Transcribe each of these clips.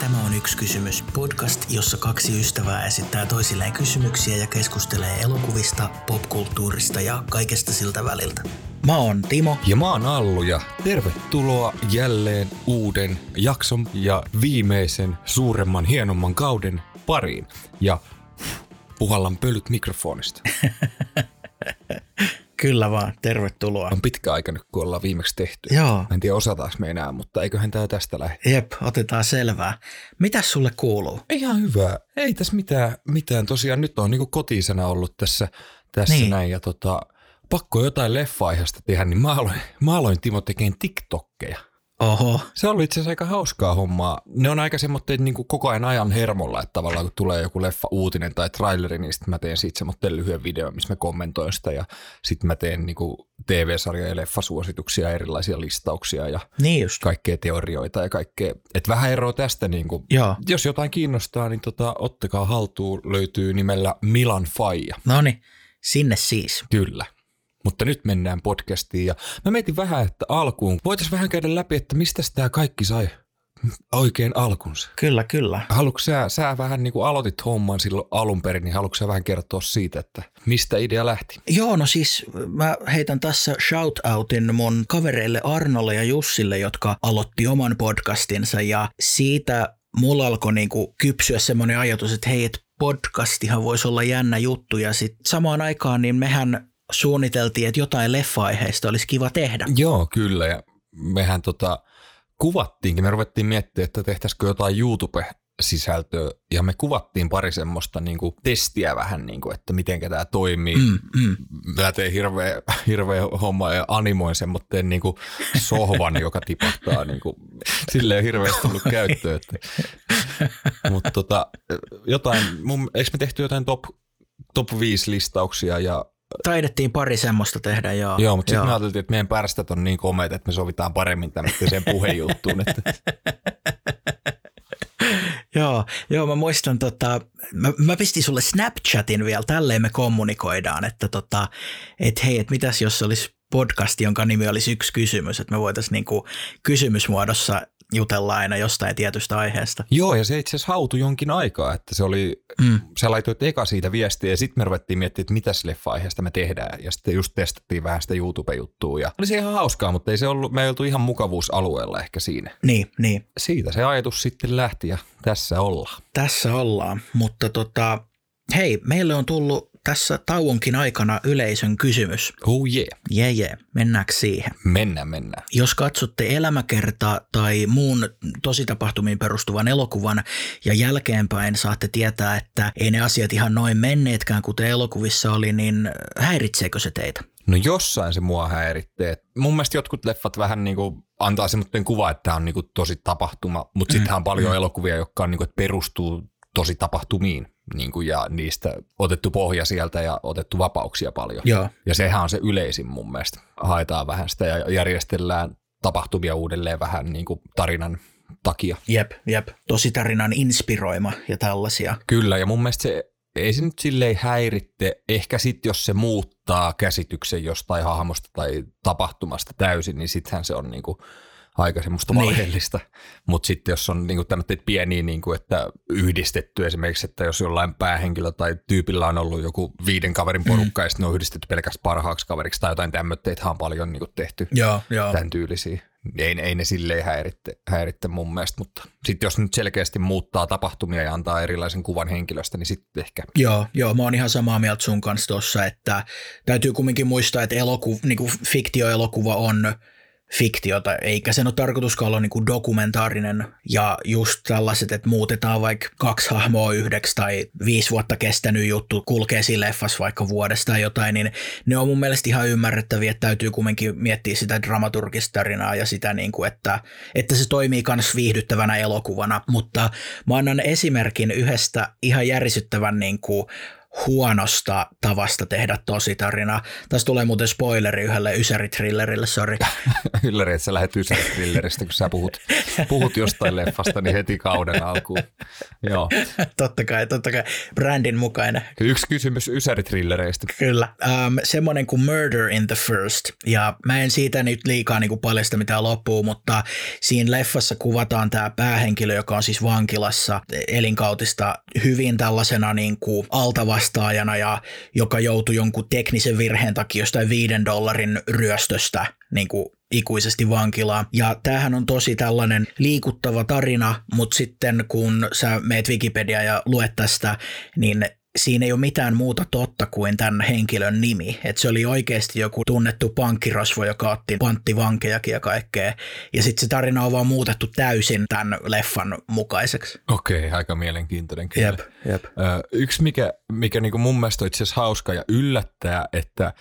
Tämä on yksi kysymys. Podcast, jossa kaksi ystävää esittää toisilleen kysymyksiä ja keskustelee elokuvista, popkulttuurista ja kaikesta siltä väliltä. Mä oon Timo. Ja mä oon Allu ja tervetuloa jälleen uuden jakson ja viimeisen suuremman hienomman kauden pariin. Ja puhallan pölyt mikrofonista. Kyllä vaan, tervetuloa. On pitkä aika nyt, kun ollaan viimeksi tehty. Joo. En tiedä osataanko me enää, mutta eiköhän tää tästä lähde. Jep, otetaan selvää. Mitäs sulle kuuluu? Ihan hyvä. Ei tässä mitään, mitään. Tosiaan nyt on niinku kotisena ollut tässä, tässä Niin. niin. näin. Ja tota, pakko jotain leffa-aiheesta tehdä, niin mä aloin, mä aloin Timo tekemään TikTokkeja. Oho, Se on ollut itse asiassa aika hauskaa hommaa. Ne on aika semmoitteet niin koko ajan ajan hermolla, että tavallaan kun tulee joku leffa uutinen tai traileri, niin sitten mä teen siitä semmoitteen lyhyen videon, missä mä kommentoin sitä ja sitten mä teen niin TV-sarja- ja leffasuosituksia, erilaisia listauksia ja niin just. kaikkea teorioita ja kaikkea. Et vähän eroa tästä, niin kuin, Joo, jos jotain kiinnostaa, niin tota, ottakaa haltuun, löytyy nimellä Milan Faija. no niin, sinne siis. Kyllä. Mutta nyt mennään podcastiin ja mä mietin vähän, että alkuun voitaisiin vähän käydä läpi, että mistä tämä kaikki sai oikein alkunsa. Kyllä, kyllä. Haluatko sä, sä vähän niin kuin aloitit homman silloin alun perin, niin haluatko sä vähän kertoa siitä, että mistä idea lähti? Joo, no siis mä heitän tässä shoutoutin mun kavereille Arnolle ja Jussille, jotka aloitti oman podcastinsa ja siitä mulla alkoi niinku kypsyä semmoinen ajatus, että hei, et podcastihan voisi olla jännä juttu ja sitten samaan aikaan niin mehän suunniteltiin, että jotain leffa-aiheista olisi kiva tehdä. Joo, kyllä ja mehän tota, kuvattiinkin, me ruvettiin miettimään, että tehtäisikö jotain YouTube-sisältöä ja me kuvattiin pari semmoista niin kuin testiä vähän, niin kuin, että miten tämä toimii. Mm, mm. Mä tein hirveä, hirveä homma ja animoin semmoitteen niin kuin sohvan, joka tipahtaa niin kuin, silleen hirveästi tullut käyttöön. Että. Mutta tota, jotain, mun, eikö me tehty jotain top, top 5 listauksia ja Taidettiin pari semmoista tehdä, joo. Joo, mutta sitten me ajateltiin, että meidän pärstät on niin komeita, että me sovitaan paremmin tämmöiseen puhejuttuun. Että, Joo, joo, mä muistan, tota, mä, mä pistin sulle Snapchatin vielä, tälleen me kommunikoidaan, että tota, et hei, että mitäs jos olisi podcast, jonka nimi olisi yksi kysymys, että me voitaisiin niinku kysymysmuodossa jutella aina jostain tietystä aiheesta. joo, ja se itse asiassa hautui jonkin aikaa, että se oli, Mm. sä laitoit eka siitä viestiä ja sitten me ruvettiin miettimään, että mitäs leffa-aiheesta me tehdään. Ja sitten just testattiin vähän sitä YouTube-juttua ja oli se ihan hauskaa, mutta ei se ollut, me ei oltu ihan mukavuusalueella ehkä siinä. Niin, niin, Siitä se ajatus sitten lähti ja tässä ollaan. tässä ollaan, mutta tota, hei, meille on tullut tässä tauonkin aikana yleisön kysymys. Oh yeah, Jee, jee, mennäänkö siihen? mennään, mennään. Jos katsotte elämäkerta tai muun tositapahtumiin perustuvan elokuvan ja jälkeenpäin saatte tietää, että ei ne asiat ihan noin menneetkään, kuten elokuvissa oli, niin häiritseekö se teitä? No jossain se mua häiritsee. Mun mielestä jotkut leffat vähän niinku antaa semmoinen kuva, että tämä on niinku tosi tapahtuma, mutta sittenhän on paljon elokuvia, jotka on niinku, että perustuu tosi tapahtumiin niinku, ja niistä otettu pohja sieltä ja otettu vapauksia paljon. Joo. Ja sehän on se yleisin mun mielestä. Haetaan vähän sitä ja järjestellään tapahtumia uudelleen vähän niinku tarinan takia. Jep, jep. Tositarinan inspiroima ja tällaisia. Kyllä, ja mun mielestä se ei se nyt silleen häiritte. Ehkä sitten, jos se muuttaa käsityksen jostain hahmosta tai tapahtumasta täysin, niin sittenhän se on niinku aika semmoista Niin. valheellista. Mutta sitten jos on niinku tämmöitä pieniä, niinku, että yhdistetty esimerkiksi, että jos jollain päähenkilö tai tyypillä on ollut joku viiden kaverin porukka mm. ja sitten ne on yhdistetty pelkästään parhaaksi kaveriksi tai jotain tämmöitä on paljon niinku tehty Joo, joo. tämän tyylisiä. Ei, ei ne silleen häiritte, häiritte mun mielestä, mutta sitten jos nyt selkeästi muuttaa tapahtumia ja antaa erilaisen kuvan henkilöstä, niin sitten ehkä. Joo, joo, mä oon ihan samaa mieltä sun kanssa tuossa, että täytyy kumminkin muistaa, että eloku, niin kuin fiktioelokuva on fiktiota, eikä sen ole tarkoituskaan olla niin kuin dokumentaarinen. Ja just tällaiset, että muutetaan vaikka kaksi hahmoa yhdeksi tai viisi vuotta kestänyt juttu kulkee siinä leffassa vaikka vuodesta tai jotain, niin ne on mun mielestä ihan ymmärrettäviä, että täytyy kumminkin miettiä sitä dramaturgista tarinaa ja sitä, niin kuin, että, että se toimii myös viihdyttävänä elokuvana, mutta mä annan esimerkin yhdestä ihan järisyttävän niin kuin huonosta tavasta tehdä tosi tarina. Tässä tulee muuten spoileri yhdelle Ysäri-thrillerille, sori. Ylläri, että sä lähdet Ysäri-thrilleristä, kun sä puhut, puhut jostain leffasta, niin heti kauden alkuun. Joo. totta kai, totta kai. Brändin mukainen. Yksi kysymys Ysäri-thrillereistä. Kyllä. Um, semmoinen kuin Murder in the First. Ja mä en siitä nyt liikaa niin kuin paljasta mitään loppuu, mutta siinä leffassa kuvataan tämä päähenkilö, joka on siis vankilassa elinkautista hyvin tällaisena niin kuin altavastaajana ja joka joutui jonkun teknisen virheen takia jostain viiden dollarin ryöstöstä niin kuin ikuisesti vankilaan. Ja tämähän on tosi tällainen liikuttava tarina, mutta sitten kun sä meet Wikipedia ja luet tästä, niin siinä ei ole mitään muuta totta kuin tämän henkilön nimi. Et se oli oikeasti joku tunnettu pankkirosvo, joka otti panttivankejakin ja kaikkea. Ja sitten se tarina on vaan muutettu täysin tämän leffan mukaiseksi. Okei, okay, aika mielenkiintoinen kyllä. Jep, jep. Ö, yksi, mikä, mikä niinku mun mielestä on itse asiassa hauska ja yllättää, että,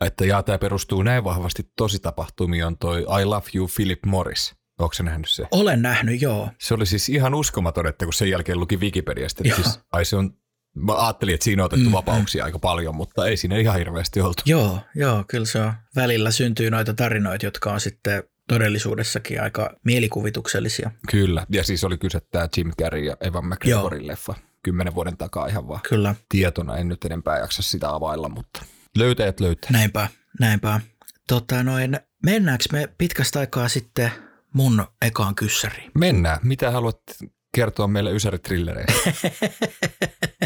että jaa, tämä perustuu näin vahvasti tosi tapahtumiin, on toi I Love You Philip Morris. Onko se nähnyt se? Olen nähnyt, joo. Se oli siis ihan uskomaton, että kun sen jälkeen luki Wikipediasta, että siis, ai se on Mä ajattelin, että siinä on otettu mm, vapauksia aika paljon, mutta ei siinä ihan hirveästi oltu. Joo, joo, kyllä se on. Välillä syntyy noita tarinoita, jotka on sitten todellisuudessakin aika mielikuvituksellisia. Kyllä, ja siis oli kyse tämä Jim Carrey ja Evan McGregorin leffa kymmenen vuoden takaa ihan vaan Kyllä. tietona. En nyt enempää jaksa sitä availla, mutta löytäjät löytää. Näinpä, näinpä. Tota noin, mennäänkö me pitkästä aikaa sitten mun ekaan kyssäriin? Mennään. Mitä haluat kertoa meille Ysäri-trillereistä?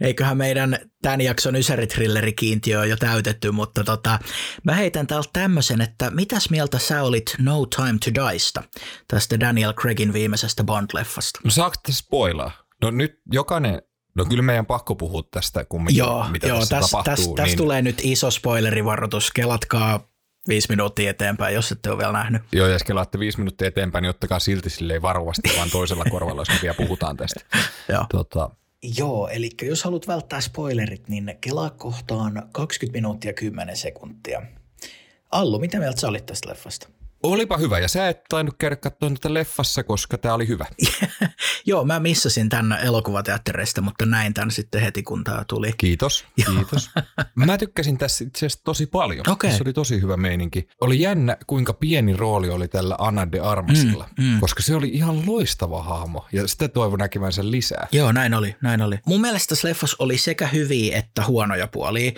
Eiköhän meidän tämän jakson Ysäri-thrillerikiintiö on jo täytetty, mutta tota, mä heitän täältä tämmöisen, että mitäs mieltä sä olit No Time to Dieista, tästä Daniel Craigin viimeisestä Bond-leffasta? No saako spoilaa? No nyt jokainen No kyllä meidän pakko puhua tästä kumminkin, joo, mitä joo, tässä täs, tapahtuu. Täs, täs niin, tulee nyt iso spoilerivaroitus. Kelatkaa viisi minuuttia eteenpäin, jos ette ole vielä nähnyt. Joo, ja jos kelaatte viisi minuuttia eteenpäin, niin ottakaa silti silleen varovasti, vaan toisella korvalla, jos me vielä puhutaan tästä. Joo. Tota, Joo, eli jos haluat välttää spoilerit, niin kelaa kohtaan 20 minuuttia 10 sekuntia. Allu, mitä mieltä sä olit tästä leffasta? Olipa hyvä, ja sä et tainnut käydä katsoa tätä leffassa, koska tämä oli hyvä. Joo, mä missasin tänne elokuvateattereista, mutta näin tämän sitten heti, kun tämä tuli. Kiitos, kiitos. mä tykkäsin tässä itse asiassa tosi paljon. Okei. Se oli tosi hyvä meininki. Oli jännä, kuinka pieni rooli oli tällä Anna de Armasilla, Mm, mm. koska se oli ihan loistava hahmo, ja sitä toivon näkevänsä lisää. Joo, näin oli, näin oli. Mun mielestä tässä leffassa oli sekä hyviä että huonoja puolia.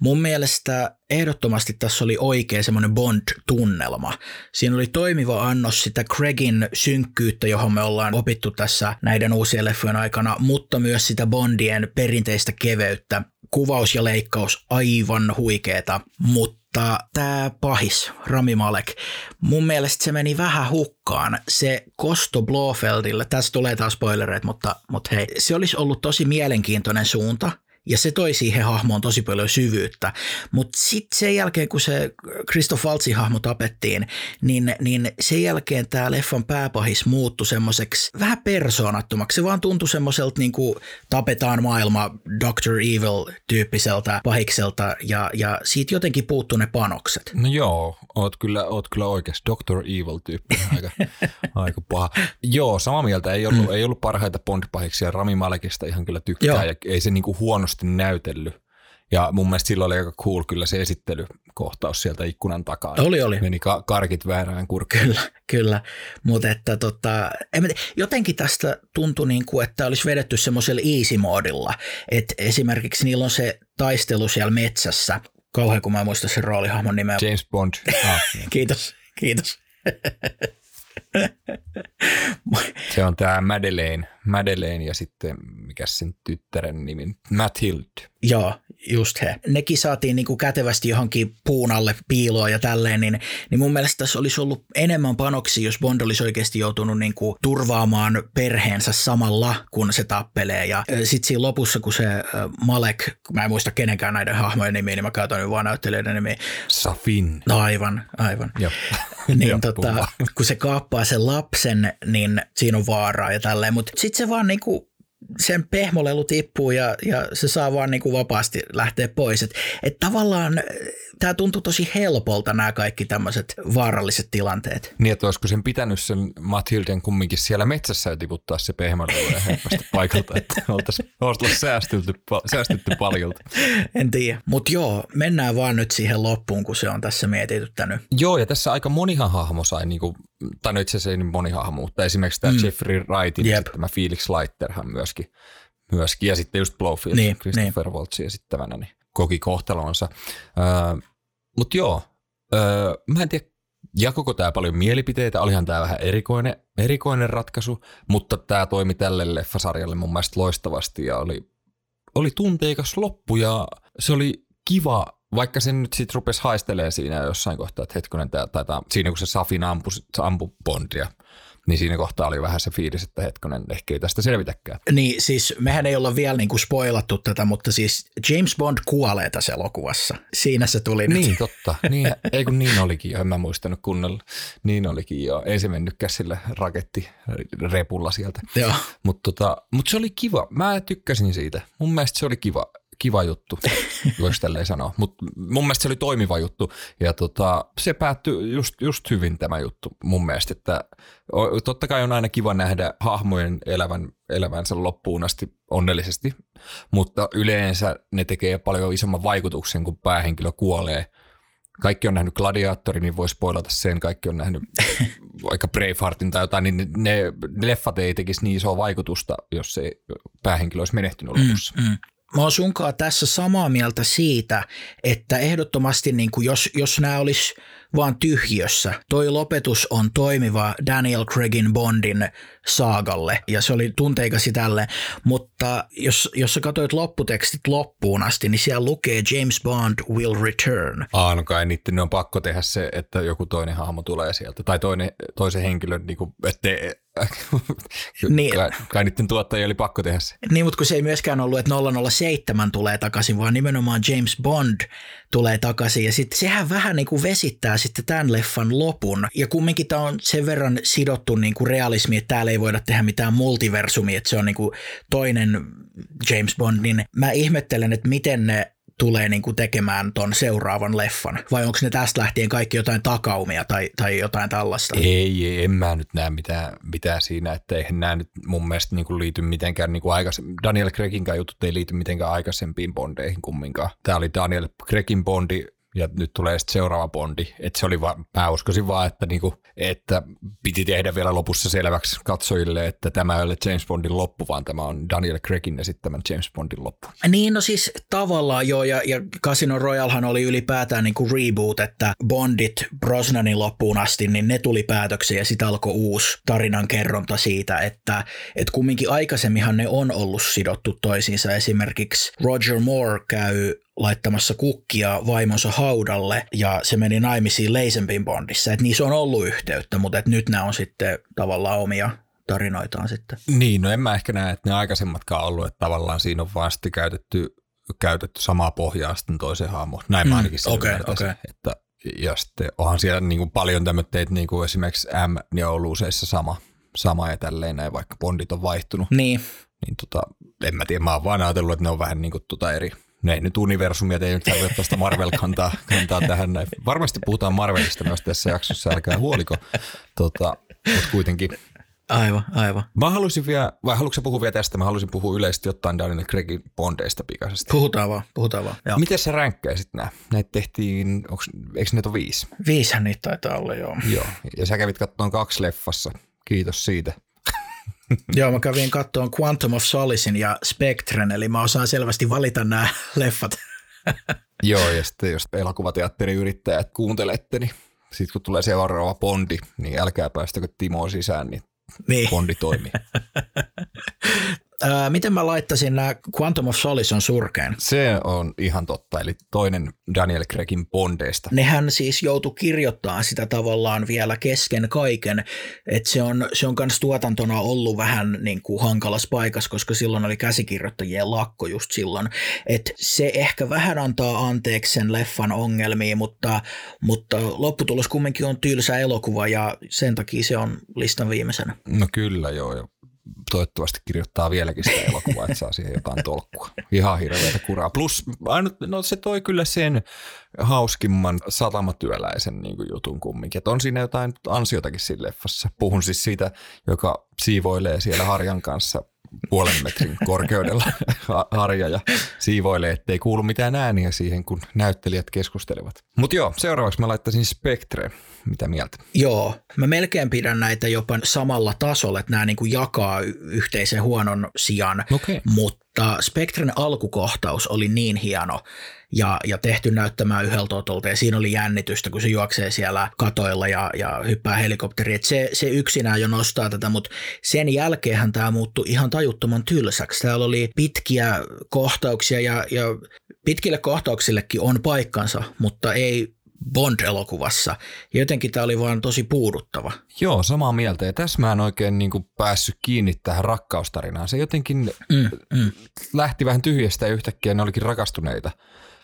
Mun mielestä ehdottomasti tässä oli oikein semmoinen Bond-tunnelma. Siinä oli toimiva annos sitä Craigin synkkyyttä, johon me ollaan opittu tässä näiden uusien leffojen aikana, mutta myös sitä Bondien perinteistä keveyttä. Kuvaus ja leikkaus aivan huikeeta, mutta tämä pahis, Rami Malek, mun mielestä se meni vähän hukkaan. Se kosto Blofeldille, tässä tulee taas spoilereita, mutta, mutta hei, se olisi ollut tosi mielenkiintoinen suunta, ja se toi siihen hahmoon tosi paljon syvyyttä. Mutta sitten sen jälkeen, kun se Christoph Waltzin hahmo tapettiin, niin, niin sen jälkeen tämä leffan pääpahis muuttui semmoiseksi vähän persoonattomaksi. Se vaan tuntui semmoiselta niin kuin tapetaan maailma Dr. Evil-tyyppiseltä pahikselta ja, ja siitä jotenkin puuttuu ne panokset. No joo, oot kyllä, oot kyllä oikeassa. Dr. Evil-tyyppi, aika, aika paha. Joo, samaa mieltä. Ei ollut, mm. ei ollut parhaita Bond-pahiksia. Rami Malekista ihan kyllä tykkää Joo. ja ei se niinku huonosti näytellyt. Ja mun mielestä silloin oli aika cool kyllä se esittelykohtaus sieltä ikkunan takaa. Oli, oli. Meni ka- karkit väärään kurkkuun. Kyllä, kyllä. Mutta että tota, en jotenkin tästä tuntui niin kuin, että olisi vedetty semmoisella easy-moodilla. Että esimerkiksi niillä on se taistelu siellä metsässä. Kauhean, kun mä en muista sen roolihahmon nimeä. James Bond. Ah. Kiitos, kiitos. se on tämä Madeleine. Madeleine ja sitten mikä sen tyttären nimi? Mathilde. Joo, just he. Nekin saatiin niinku kätevästi johonkin puun alle piiloon ja tälleen, niin, niin mun mielestä tässä olisi ollut enemmän panoksia, jos Bond olisi oikeasti joutunut niinku turvaamaan perheensä samalla, kun se tappelee. Ja sitten siinä lopussa, kun se Malek, mä en muista kenenkään näiden hahmojen nimiä, niin mä nyt vaan näyttelijöiden nimiä. Safin. No aivan, aivan. Joo. niin Joo, tota, kun se kaappaa sen lapsen, niin siinä on vaaraa ja tälleen, mutta sitten se vaan niinku sen pehmolelu tippuu ja, ja se saa vaan niinku vapaasti lähteä pois. Että et tavallaan tämä tuntui tosi helpolta nämä kaikki tämmöiset vaaralliset tilanteet. Niin, että olisiko sen pitänyt sen Mathilden kumminkin siellä metsässä ja tiputtaa se pehmäluo ja paikalta, että oltaisiin oltais säästytty, säästytty paljon. En tiedä, mutta joo, mennään vaan nyt siihen loppuun, kun se on tässä mietityttänyt. Joo, ja tässä aika monihan hahmo sai, niinku, tai no itse asiassa ei niin moni hahmo, mutta esimerkiksi tämä mm. Jeffrey Wrightin ja tämä Felix Leiterhan myöskin, myöskin, ja sitten just Blowfield, niin, Christopher niin. Waltzin esittävänä, niin koki kohtalonsa. Öö, mutta joo, öö, mä en tiedä, jakoko tämä paljon mielipiteitä, olihan tämä vähän erikoinen, erikoinen ratkaisu, mutta tämä toimi tälle leffasarjalle mun mielestä loistavasti ja oli, oli tunteikas loppu ja se oli kiva, vaikka se nyt sitten rupesi haistelee siinä jossain kohtaa, että hetkonen, tää, tää, siinä kun se Safin ampui, ampui Bondia, niin siinä kohtaa oli vähän se fiilis, että hetkonen, ehkä ei tästä selvitäkään. Niin siis mehän ei olla vielä niin kuin spoilattu tätä, mutta siis James Bond kuolee tässä elokuvassa. Siinä se tuli Niin, nyt. totta. Niin, ei kun niin olikin jo, en mä muistanut kunnolla. Niin olikin jo. Ei se mennytkään sillä rakettirepulla sieltä. Joo. Mutta tota, mut se oli kiva. Mä tykkäsin siitä. Mun mielestä se oli kiva kiva juttu, voisi tälleen sanoa. Mutta mun mielestä se oli toimiva juttu ja tota, se päättyi just, just hyvin tämä juttu mun mielestä. Että totta kai on aina kiva nähdä hahmojen elävän, elävänsä loppuun asti onnellisesti, mutta yleensä ne tekee paljon isomman vaikutuksen, kun päähenkilö kuolee. Kaikki on nähnyt Gladiatori, niin voisi spoilata sen. Kaikki on nähnyt vaikka Braveheartin tai jotain, niin ne, ne leffat ei tekisi niin isoa vaikutusta, jos se päähenkilö olisi menehtynyt lopussa. Mm, mm mä oon sunkaan tässä samaa mieltä siitä, että ehdottomasti niin kuin jos, jos nämä olisi vaan tyhjössä, toi lopetus on toimiva Daniel Craigin Bondin saagalle ja se oli tunteikasi tälle, mutta jos, jos sä katsoit lopputekstit loppuun asti, niin siellä lukee James Bond will return. Aa, no kai niiden on pakko tehdä se, että joku toinen hahmo tulee sieltä tai toinen, toisen henkilön, niin kuin, että niin. Kai, kai niiden tuottajia oli pakko tehdä se. Niin, mutta kun se ei myöskään ollut, että 007 tulee takaisin, vaan nimenomaan James Bond tulee takaisin. Ja sitten sehän vähän niin kuin vesittää sitten tämän leffan lopun. Ja kumminkin tämä on sen verran sidottu niin kuin realismi, että täällä ei voida tehdä mitään multiversumia, että se on niin kuin toinen James Bond, niin mä ihmettelen, että miten ne tulee niin kuin tekemään ton seuraavan leffan? Vai onko ne tästä lähtien kaikki jotain takaumia tai, tai jotain tällaista? Ei, en mä nyt näe mitään, mitään siinä, että eihän nämä nyt mun mielestä niin kuin liity mitenkään niin kuin aikaisemmin. Daniel Craigin jutut ei liity mitenkään aikaisempiin bondeihin kumminkaan. Tämä oli Daniel Craigin bondi ja nyt tulee sitten seuraava Bondi. Että se oli vaan, mä uskoisin vaan, että, niinku, että piti tehdä vielä lopussa selväksi katsojille, että tämä ei ole James Bondin loppu, vaan tämä on Daniel Craigin esittämän James Bondin loppu. Niin, no siis tavallaan joo, ja, ja Casino Royalehan oli ylipäätään niinku reboot, että Bondit Brosnanin loppuun asti, niin ne tuli päätöksiä ja sitten alkoi uusi tarinan kerronta siitä, että et kumminkin aikaisemminhan ne on ollut sidottu toisiinsa. Esimerkiksi Roger Moore käy laittamassa kukkia vaimonsa haudalle ja se meni naimisiin Leisempin Bondissa. Että niissä on ollut yhteyttä, mutta et nyt nämä on sitten tavallaan omia tarinoitaan sitten. Niin, no en mä ehkä näe, että ne aikaisemmatkaan ollut, että tavallaan siinä on vaan sitten käytetty, käytetty samaa pohjaa sitten toiseen haamuun. Näin mä mm, ainakin mm, okay, okay. Että, ja sitten onhan siellä niin kuin paljon tämmöitä, niin kuin esimerkiksi M ja on ollut useissa sama, sama ja tälleen näin, vaikka bondit on vaihtunut. Niin. Niin tota, en mä tiedä, mä oon vaan ajatellut, että ne on vähän niin kuin tota eri, ne nyt universumia, ei nyt tarvitse tuosta Marvel kantaa, tähän näin. Varmasti puhutaan Marvelista myös tässä jaksossa, älkää huoliko, tota, mutta kuitenkin. Aivan, aivan. Mä haluaisin vielä, vai haluatko puhua vielä tästä? Mä haluaisin puhua yleisesti jotain Daniel Craigin bondeista pikaisesti. Puhutaan vaan, puhutaan vaan. Joo. Miten sä ränkkäisit nämä? Näitä tehtiin, onks, eikö ne ole viisi? Viisihän niitä taitaa olla, joo. Joo, ja sä kävit katsomaan kaksi leffassa. Kiitos siitä. Joo, mä kävin katsomaan Quantum of Solacein ja Spectren, eli mä osaan selvästi valita nämä leffat. Joo, ja sitten jos elokuvateatteriyrittäjät kuuntelette, niin sitten kun tulee seuraava Bondi, niin älkää päästäkö Timoa sisään, niin, niin. Bondi toimii. Miten mä laittaisin nämä Quantum of Solace on surkeen? Se on ihan totta, eli toinen Daniel Craigin Bondeista. Nehän siis joutu kirjoittamaan sitä tavallaan vielä kesken kaiken, että se on, se on kans tuotantona ollut vähän niin kuin hankalas paikassa, koska silloin oli käsikirjoittajien lakko just silloin, että se ehkä vähän antaa anteeksi sen leffan ongelmiin, mutta, mutta lopputulos kumminkin on tylsä elokuva ja sen takia se on listan viimeisenä. No kyllä joo, toivottavasti kirjoittaa vieläkin sitä elokuvaa, että saa siihen jotain tolkkua. Ihan hirveätä kuraa. Plus no se toi kyllä sen hauskimman satamatyöläisen niin kuin jutun kumminkin. Että on siinä jotain ansiotakin siinä leffassa. Puhun siis siitä, joka siivoilee siellä Harjan kanssa puolen metrin korkeudella harja ja siivoilee, ettei kuulu mitään ääniä siihen, kun näyttelijät keskustelevat. Mutta joo, seuraavaksi mä laittaisin Spectre. Mitä mieltä? Joo, mä melkein pidän näitä jopa samalla tasolla, että nämä niinku jakaa yhteisen huonon sijaan, okay. mutta Spectren alkukohtaus oli niin hieno ja, ja tehty näyttämään yhdeltä otolta ja siinä oli jännitystä, kun se juoksee siellä katoilla ja, ja hyppää helikopteriin. Et se, se yksinään jo nostaa tätä, mutta sen jälkeenhän tämä muuttui ihan tajuttoman tylsäksi. Täällä oli pitkiä kohtauksia ja, ja pitkille kohtauksillekin on paikkansa, mutta ei Bond-elokuvassa. Ja jotenkin tämä oli vaan tosi puuduttava. Joo, samaa mieltä. Ja tässä mä en oikein niin kuin päässyt kiinni tähän rakkaustarinaan. Se jotenkin mm, mm. lähti vähän tyhjästä ja yhtäkkiä ne olikin rakastuneita.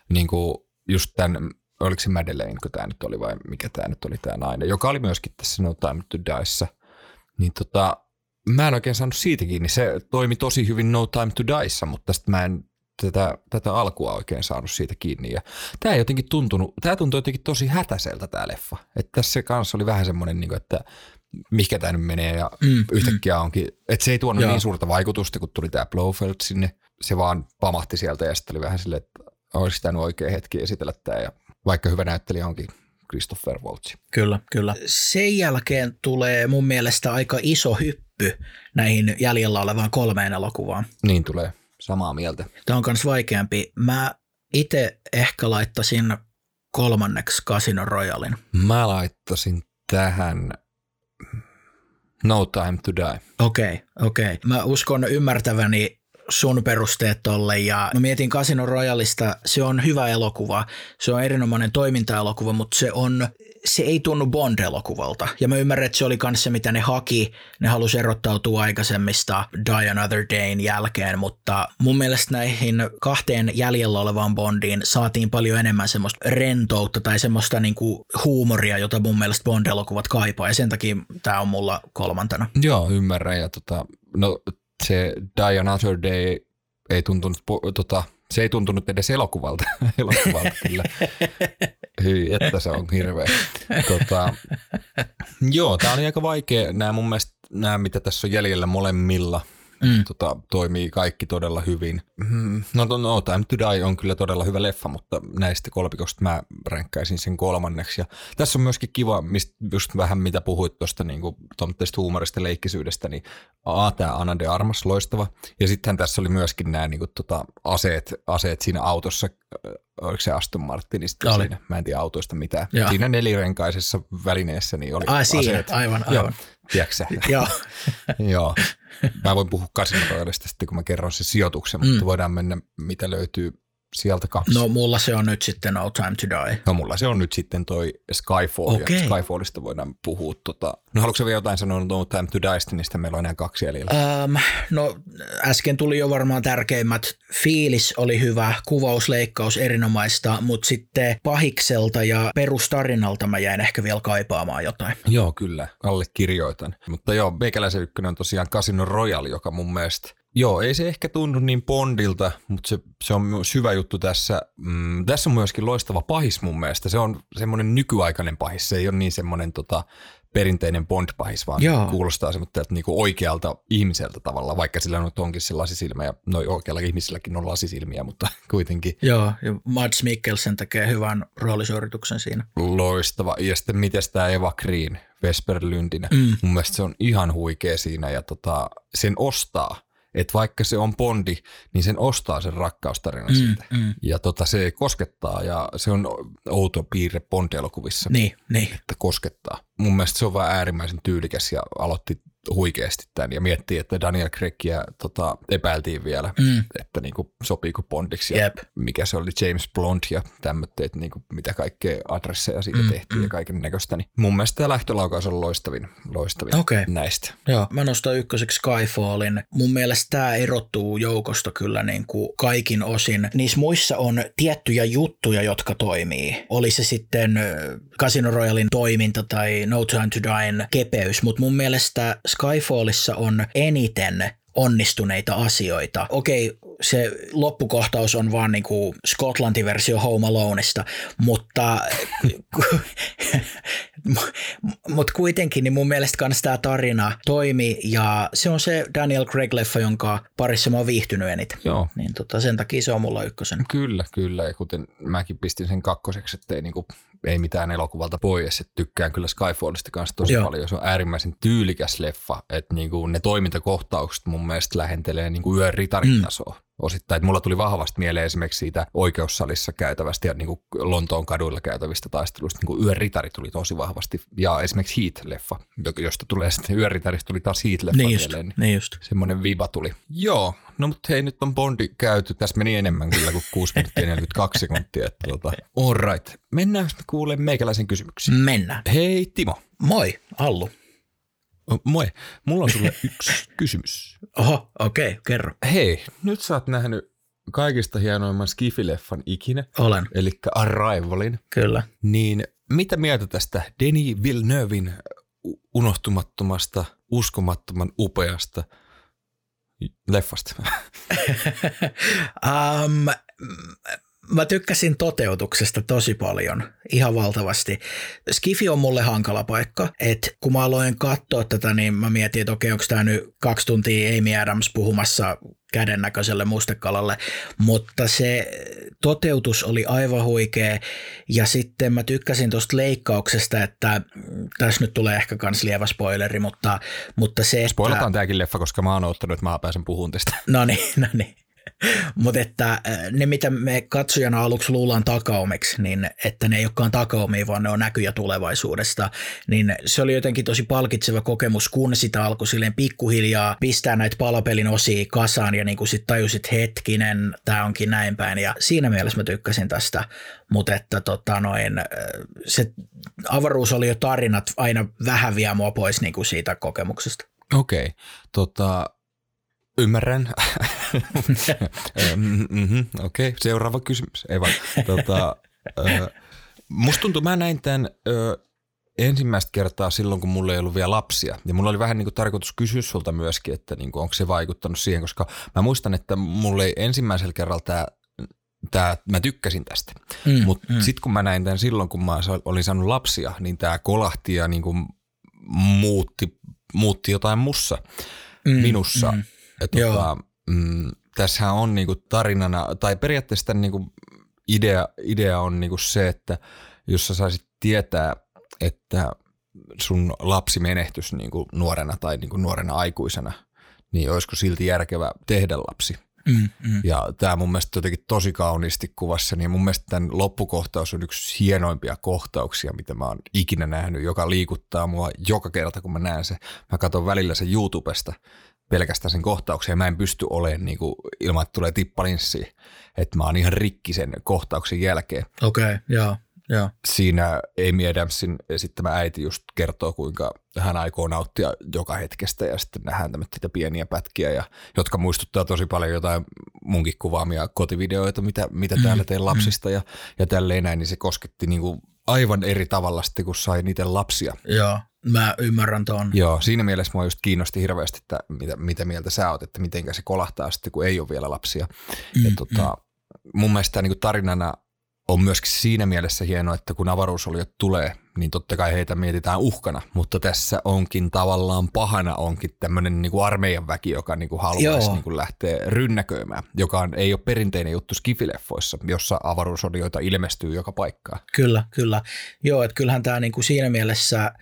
Niin kuin just tämän, oliko se Madeleine, kun tämä nyt oli vai mikä tämä nyt oli tämä nainen, joka oli myöskin tässä No Time to Dieissa. Niin tota, mä en oikein saanut siitä kiinni. Se toimi tosi hyvin No Time to Dieissa, mutta tästä mä en tätä, tätä alkua oikein saanut siitä kiinni. Ja tämä jotenkin tuntunut, tämä tuntui jotenkin tosi hätäiseltä tämä leffa. Että tässä kanssa oli vähän semmoinen, niin kuin, että mikä tämä nyt menee ja mm, mm. yhtäkkiä mm. onkin, että se ei tuonut Joo. niin suurta vaikutusta, kun tuli tämä Blowfeld sinne. Se vaan pamahti sieltä ja sitten oli vähän silleen, että olisi tämä oikea hetki esitellä tämä ja vaikka hyvä näyttelijä onkin Christopher Waltz. Kyllä, kyllä. Sen jälkeen tulee mun mielestä aika iso hyppy näihin jäljellä olevaan kolmeen elokuvaan. Niin tulee. Samaa mieltä. Tämä on myös vaikeampi. Mä itse ehkä laittasin kolmanneksi Casino Royalin. Mä laittasin tähän No Time to Die. Okei, okay, okei. Okay. Mä uskon ymmärtäväni sun perusteet tolle ja mä mietin Casino Royalista, se on hyvä elokuva, se on erinomainen toimintaelokuva, mutta se on se ei tunnu Bond-elokuvalta. Ja mä ymmärrän, että se oli kanssa se, mitä ne haki. Ne halusi erottautua aikaisemmista Die Another Dayn jälkeen, mutta mun mielestä näihin kahteen jäljellä olevaan Bondiin saatiin paljon enemmän semmoista rentoutta tai semmoista niinku huumoria, jota mun mielestä Bond-elokuvat kaipaa, ja sen takia tämä on mulla kolmantena. Joo, ymmärrän, ja tota, no se Die Another Day ei tuntunut, tota, se ei tuntunut edes elokuvalta, elokuvalta kyllä. Hyi, että se on hirveä. Tota, joo, tämä oli aika vaikea. Nämä mun mielestä, nämä mitä tässä on jäljellä molemmilla – Mm. Tota, toimii kaikki todella hyvin. Mm, no, no, no Time to Die on kyllä todella hyvä leffa, mutta näistä kolpikosta mä ränkkäisin sen kolmanneksi. Ja tässä on myöskin kiva, mistä just vähän mitä puhuit tuosta niin huumorista leikkisyydestä, niin A, tämä Anna de Armas, loistava. Ja sittenhän tässä oli myöskin nämä niin kuin, tota, aseet, aseet siinä autossa, oliko se Aston Martinista oli. siinä, mä en tiedä autoista mitään. Ja. Siinä nelirenkaisessa välineessä niin oli Ai, aseet. Siinä, aivan, aivan. Joo, tiedätkö Joo. Joo. Mä voin puhua Casino sitten, kun mä kerron sen sijoituksen, mm. mutta voidaan mennä, mitä löytyy sieltä kaksi. No mulla se on nyt sitten No Time to Die. No mulla se on nyt sitten toi Skyfall, okay. ja Skyfallista voidaan puhua. Tota. No haluatko vielä jotain sanoa No Time to Die, niin meillä on enää kaksi jäljellä? Um, no äsken tuli jo varmaan tärkeimmät. Fiilis oli hyvä, kuvausleikkaus erinomaista, mutta sitten pahikselta ja perustarinalta mä jäin ehkä vielä kaipaamaan jotain. Joo, kyllä, allekirjoitan. Mutta joo, Meikäläisen ykkönen on tosiaan Casino Royale, joka mun mielestä Joo, ei se ehkä tunnu niin Bondilta, mutta se, se on myös hyvä juttu tässä. Mm, tässä on myöskin loistava pahis mun mielestä. Se on semmoinen nykyaikainen pahis. Se ei ole niin semmoinen tota, perinteinen Bond-pahis, vaan Joo. kuulostaa semmoista niinku oikealta ihmiseltä tavalla, vaikka sillä on onkin se lasisilmä ja no oikealla ihmisilläkin on lasisilmiä, mutta kuitenkin. Joo, ja Mads Mikkelsen tekee hyvän roolisuorituksen siinä. Loistava. Ja sitten miten tämä Eva Green, Vesper Lundinen, mm. mun mielestä se on ihan huikea siinä ja tota, sen ostaa – että vaikka se on Bondi, niin sen ostaa sen rakkaustarina mm, siitä. Mm. Ja tota, se koskettaa ja se on outo piirre Bond-elokuvissa, niin, niin. että koskettaa. Mun mielestä se on vaan äärimmäisen tyylikäs ja aloitti huikeasti tämän ja miettii, että Daniel Craigia tota, epäiltiin vielä, mm. että niinku, sopiiko Bondiksi ja yep. mikä se oli James Blond ja tämmöitä, niinku, mitä kaikkea adresseja siitä mm, tehtiin mm. ja kaiken näköistä. Niin mun mielestä tämä lähtölaukaus on loistavin, loistavin okay. näistä. Joo, mä nostan ykköseksi Skyfallin. Mun mielestä tämä erottuu joukosta kyllä niin kuin kaikin osin. Niissä muissa on tiettyjä juttuja, jotka toimii. Oli se sitten Casino Royalin toiminta tai No Time to Die'n kepeys, mutta mun mielestä Skyfallissa on eniten onnistuneita asioita. Okei, se loppukohtaus on vaan niinku Skotlantin versio Home Aloneista, mutta mut kuitenkin niin mun mielestä kans tämä tarina toimi ja se on se Daniel Craig-leffa, jonka parissa mä oon viihtynyt eniten. Joo. Niin tota, sen takia se on mulla ykkösen. Kyllä, kyllä. Ja kuten mäkin pistin sen kakkoseksi, että ei, niinku, ei mitään elokuvalta pois. Että tykkään kyllä Skyfallista kanssa tosi Joo. paljon. Se on äärimmäisen tyylikäs leffa. Että niinku, ne toimintakohtaukset mun mielestä lähentelee niinku yön ritarin tasoa. Mm. Osittain, että mulla tuli vahvasti mieleen esimerkiksi siitä oikeussalissa käytävästä ja niin kuin Lontoon kaduilla käytävistä taisteluista. Niin kuin Yön ritari tuli tosi vahvasti ja esimerkiksi Heat-leffa, josta tulee sitten Yön ritarista tuli taas Heat-leffa Niin just, mieleen. niin just. Semmoinen viba tuli. Joo, no mutta hei nyt on Bondi käyty. Tässä meni enemmän kyllä kuin 6 minuuttia 42 sekuntia. Että tota, all right. Mennään me kuulemaan meikäläisen kysymyksiä. Mennään. Hei Timo. Moi, Allu. Moi. Mulla on sulle yksi kysymys. Oho, okei, okay, kerro. Hei, nyt sä oot nähnyt kaikista hienoimman skifileffan ikinä, Olen, eli Arrivalin. kyllä. Niin mitä mieltä tästä Denis Villeneuvein unohtumattomasta, uskomattoman upeasta leffasta? um, mä tykkäsin toteutuksesta tosi paljon, ihan valtavasti. Skifi on mulle hankala paikka, että kun mä aloin katsoa tätä, niin mä mietin, että okei, onko tämä nyt kaksi tuntia Amy Adams puhumassa kädennäköiselle mustekalalle, mutta se toteutus oli aivan huikea ja sitten mä tykkäsin tuosta leikkauksesta, että tässä nyt tulee ehkä kans lievä spoileri, mutta, mutta se, että... Spoilataan tääkin leffa, koska mä oon ottanut, että mä pääsen puhumaan tästä. No niin, no niin. Mutta että ne, mitä me katsojana aluksi luullaan takaumeksi, niin että ne ei olekaan takaumia, vaan ne on näkyjä tulevaisuudesta, niin se oli jotenkin tosi palkitseva kokemus, kun sitä alkoi silleen pikkuhiljaa pistää näitä palapelin osia kasaan ja niin kuin sit tajusit hetkinen, tämä onkin näin päin ja siinä mielessä mä tykkäsin tästä, mutta että tota noin, se avaruus oli jo tarinat aina vähän vie mua pois niin kuin siitä kokemuksesta. Okei, okay. tota, ymmärrän. mm-hmm, Okei, okay. seuraava kysymys. Ei vaan, tota, ö, musta tuntuu, mä näin tämän ö, ensimmäistä kertaa silloin, kun mulla ei ollut vielä lapsia. Ja mulla oli vähän niin kuin tarkoitus kysyä sulta myöskin, että niin kuin, onko se vaikuttanut siihen, koska mä muistan, että mulla ei ensimmäisellä kerralla tämä Tää, mä tykkäsin tästä, Mm, mutta mm. sitten kun mä näin tämän silloin, kun mä olin saanut lapsia, niin tämä kolahti ja niin kuin muutti, muutti jotain mussa, Mm, minussa. mm. Tota, mm, tässähän on niinku tarinana, tai periaatteessa tämän niinku idea, idea on niinku se, että jos sä saisit tietää, että sun lapsi menehtys niinku nuorena tai niinku nuorena aikuisena, niin olisiko silti järkevä tehdä lapsi. Mm, mm. Ja tämä mun mielestä jotenkin tosi kauniisti kuvassa, niin mun mielestä tämän loppukohtaus on yksi hienoimpia kohtauksia, mitä mä oon ikinä nähnyt, joka liikuttaa mua joka kerta, kun mä näen se. Mä katson välillä sen YouTubesta pelkästään sen kohtauksen ja mä en pysty olemaan niin kuin, ilman, että tulee tippalinssiin. Että mä oon ihan rikki sen kohtauksen jälkeen. Okei, okay, joo, joo. Siinä Amy Adamsin esittämä äiti just kertoo, kuinka hän aikoo nauttia joka hetkestä ja sitten nähdään tämmöitä pieniä pätkiä, ja, jotka muistuttaa tosi paljon jotain munkin kuvaamia kotivideoita, mitä, mitä täällä teen lapsista ja, ja tälleen näin, niin se kosketti niin kuin aivan eri tavalla sitten, kun sai niitä lapsia. Joo, mä ymmärrän tuon. Joo, siinä mielessä mua just kiinnosti hirveästi, että mitä, mitä mieltä sä oot, että miten se kolahtaa sitten, kun ei ole vielä lapsia. Mm, ja tota, mun mielestä niin tarinana on myöskin siinä mielessä hienoa, että kun avaruusoliot tulee, niin totta kai heitä mietitään uhkana, mutta tässä onkin tavallaan pahana onkin tämmöinen niin kuin armeijan väki, joka niin kuin haluaisi niin kuin lähteä rynnäköimään, joka on, ei ole perinteinen juttu skifileffoissa, jossa avaruusolioita ilmestyy joka paikkaan. Kyllä, kyllä. Joo, että kyllähän tämä niinku siinä mielessä,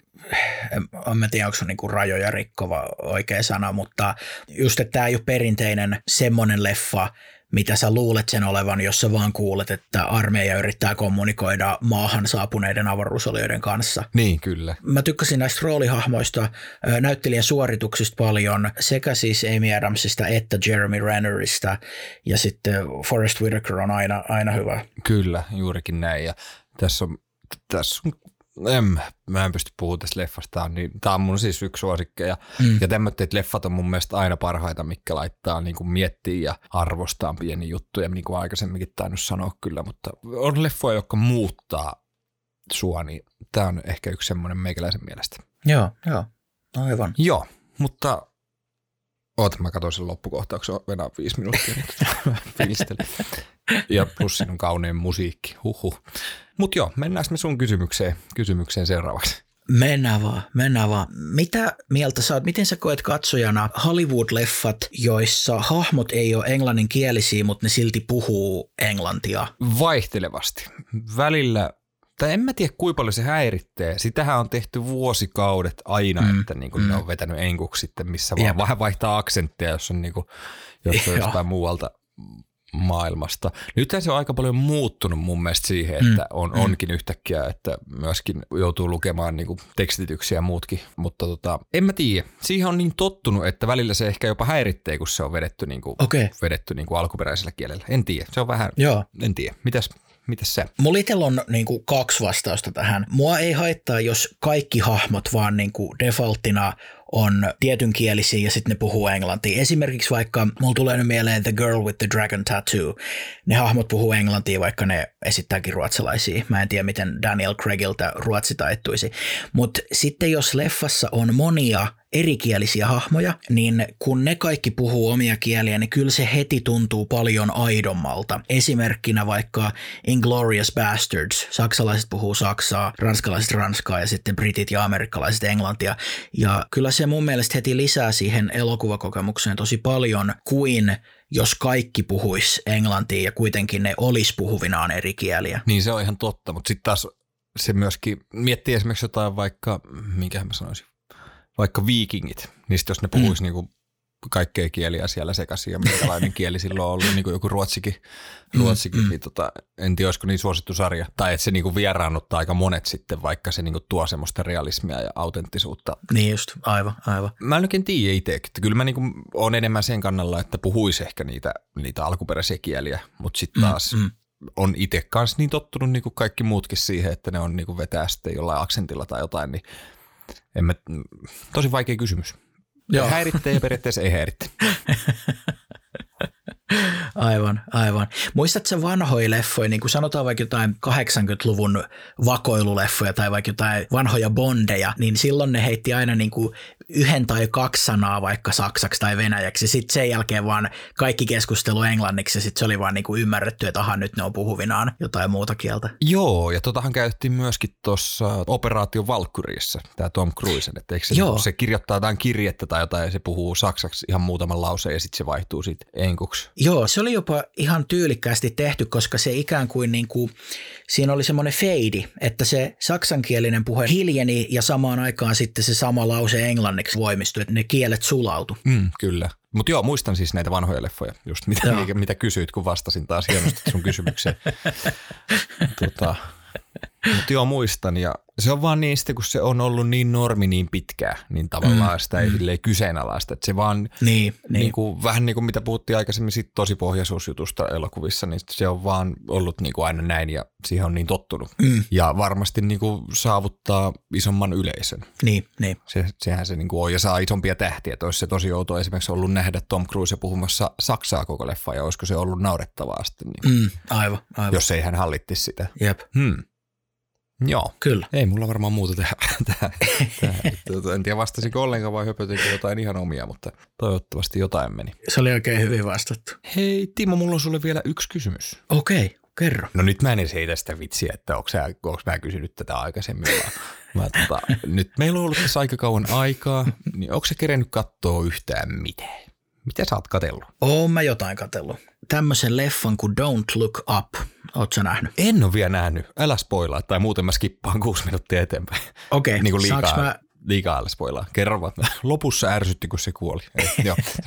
en, mä tiedä onko se niinku rajoja rikkova oikea sana, mutta just, että tämä ei ole perinteinen semmoinen leffa, mitä sä luulet sen olevan, jos sä vaan kuulet, että armeija yrittää kommunikoida maahan saapuneiden avaruusolioiden kanssa. Niin, kyllä. Mä tykkäsin näistä roolihahmoista, näyttelijän suorituksista paljon, sekä siis Amy Adamsista että Jeremy Rennerista, ja sitten Forrest Whitaker on aina, aina hyvä. Kyllä, juurikin näin. Ja tässä on, tässä on en, mä en pysty puhumaan tästä leffasta, tää on, niin, tää on mun siis yksi suosikkeja. Mm. Ja tämmöiset leffat on mun mielestä aina parhaita, mikä laittaa niin kuin miettiä ja arvostaa pieni juttuja, niin kuin aikaisemminkin tainnut sanoa kyllä, mutta on leffoja, jotka muuttaa sua, niin tää on ehkä yksi semmoinen meikäläisen mielestä. Joo, joo, aivan. Joo, mutta Oota, mä katsoin sen loppukohtauksen, venää viisi minuuttia, Ja plus siinä on kaunein musiikki, huhu. Mutta joo, mennään me sun kysymykseen, kysymykseen seuraavaksi. Mennään vaan, mennään vaan. Mitä mieltä sä oot, miten sä koet katsojana Hollywood-leffat, joissa hahmot ei ole englanninkielisiä, mutta ne silti puhuu englantia? Vaihtelevasti. Välillä tai en mä tiedä kuinka paljon se häiritsee. Sitähän on tehty vuosikaudet aina, mm, että niin kuin mm. ne on vetänyt enkuksi sitten, missä vaan vähän vaihtaa aksenttia, jos on, niin kuin, jos on jostain muualta maailmasta. Nythän se on aika paljon muuttunut mun mielestä siihen, että mm, on, mm. onkin yhtäkkiä, että myöskin joutuu lukemaan niin kuin tekstityksiä ja muutkin, mutta tota, en mä tiedä. Siihen on niin tottunut, että välillä se ehkä jopa häiritsee, kun se on vedetty, niin kuin, okay. vedetty niin kuin alkuperäisellä kielellä. En tiedä, se on vähän, Joo. en tiedä. Mitäs, Mitäs se? Mulla itsellä on niin kuin, kaksi vastausta tähän. Mua ei haittaa, jos kaikki hahmot vaan niin kuin, defaulttina on tietynkielisiä ja sitten ne puhuu englantia. Esimerkiksi vaikka, mulla tulee nyt mieleen The Girl with the Dragon Tattoo. Ne hahmot puhuu englantia, vaikka ne esittääkin ruotsalaisia. Mä en tiedä, miten Daniel Craigilta ruotsi taittuisi. Mutta sitten jos leffassa on monia erikielisiä hahmoja, niin kun ne kaikki puhuu omia kieliä, niin kyllä se heti tuntuu paljon aidommalta. Esimerkkinä vaikka Inglorious Bastards. Saksalaiset puhuu saksaa, ranskalaiset ranskaa ja sitten britit ja amerikkalaiset englantia. Ja kyllä se mun mielestä heti lisää siihen elokuvakokemukseen tosi paljon kuin jos kaikki puhuis englantia ja kuitenkin ne olisi puhuvinaan eri kieliä. Niin se on ihan totta, mutta sitten taas se myöskin miettii esimerkiksi jotain vaikka, minkä mä sanoisin, vaikka viikingit, niin jos ne puhuisi mm. niinku kaikkea kieliä siellä sekaisin ja minkälainen kieli silloin on ollut, niin kuin joku ruotsikin, mm, ruotsikin mm, niin tota, en tiedä, olisiko niin suosittu sarja. Tai että se niin kuin vieraannuttaa aika monet sitten, vaikka se niin kuin tuo semmoista realismia ja autenttisuutta. Niin just, aivan, aivan. Mä en oikein tiedä itse, että kyllä mä niin kuin olen enemmän sen kannalla, että puhuisi ehkä niitä, niitä alkuperäisiä kieliä, mutta sitten mm, taas mm, on itse kanssa niin tottunut niin kuin kaikki muutkin siihen, että ne on niin kuin vetää sitten jollain aksentilla tai jotain, niin en mä, tosi vaikea kysymys. Joo. Häiritsee ja periaatteessa ei häiritse. Aivan, aivan. Muistatko vanhoja leffoja, niin kuin sanotaan vaikka jotain 80-luvun vakoiluleffoja tai vaikka jotain vanhoja bondeja, niin silloin ne heitti aina niin kuin yhden tai kaksi sanaa vaikka saksaksi tai venäjäksi. Sitten sen jälkeen vaan kaikki keskustelu englanniksi ja sitten se oli vaan niin kuin ymmärretty, että aha, nyt ne on puhuvinaan jotain muuta kieltä. Joo, ja totahan käytettiin myöskin tuossa Operaatio Valkyriissa, tämä Tom Cruisen. Että eikö se, Joo. se kirjoittaa jotain kirjettä tai jotain ja se puhuu saksaksi ihan muutaman lauseen ja sitten se vaihtuu sitten enkuksi. Joo, se oli jopa ihan tyylikkäästi tehty, koska se ikään kuin, niin kuin siinä oli semmoinen feidi, että se saksankielinen puhe hiljeni ja samaan aikaan sitten se sama lause englanniksi voimistui, että ne kielet sulautu. Mm, kyllä. Mutta joo, muistan siis näitä vanhoja leffoja, just mitä, mitä, mitä kysyit, kun vastasin taas hienosti sun kysymykseen. tota, mutta joo, muistan. Ja se on vaan niistä, kun se on ollut niin normi niin pitkään, niin tavallaan mm, sitä ei mm. kyseenalaista. Että se vaan, niin, niin. Niin vähän niin kuin mitä puhuttiin aikaisemmin sit tosi pohjaisuusjutusta elokuvissa, niin se on vaan ollut niin kuin aina näin ja siihen on niin tottunut. Mm. Ja varmasti niin kuin saavuttaa isomman yleisön. Niin, niin. Se, sehän se niin kuin on ja saa isompia tähtiä. Että olisi se tosi outo esimerkiksi ollut nähdä Tom Cruise puhumassa Saksaa koko leffa ja olisiko se ollut naurettavaa sitten. Niin, mm, aivan, aivan. Jos ei hän hallittisi sitä. Jep. Hmm. Joo. Kyllä. Ei mulla varmaan muuta tehdä. Tuota, en tiedä vastasinko ollenkaan vai höpötinkö jotain ihan omia, mutta toivottavasti jotain meni. Se oli oikein hyvin vastattu. Hei Timo, mulla on sulle vielä yksi kysymys. Okei, okay, kerro. No nyt mä en edes heitä sitä vitsiä, että onko, sä, onko mä kysynyt tätä aikaisemmin. Vaan mä, tota, nyt meillä on ollut tässä aika kauan aikaa, niin onko se kerennyt katsoa yhtään mitään? Mitä sä oot katellut? Oon mä jotain katellut. Tämmöisen leffan kuin Don't Look Up. Ootko nähnyt? En ole vielä nähnyt. Älä spoilaa, tai muuten mä skippaan kuusi minuuttia eteenpäin. Okei, okay. niin liikaa, mä... liikaa älä spoilaa. Kerro vaan. Lopussa ärsytti, kun se kuoli. Ei, joo,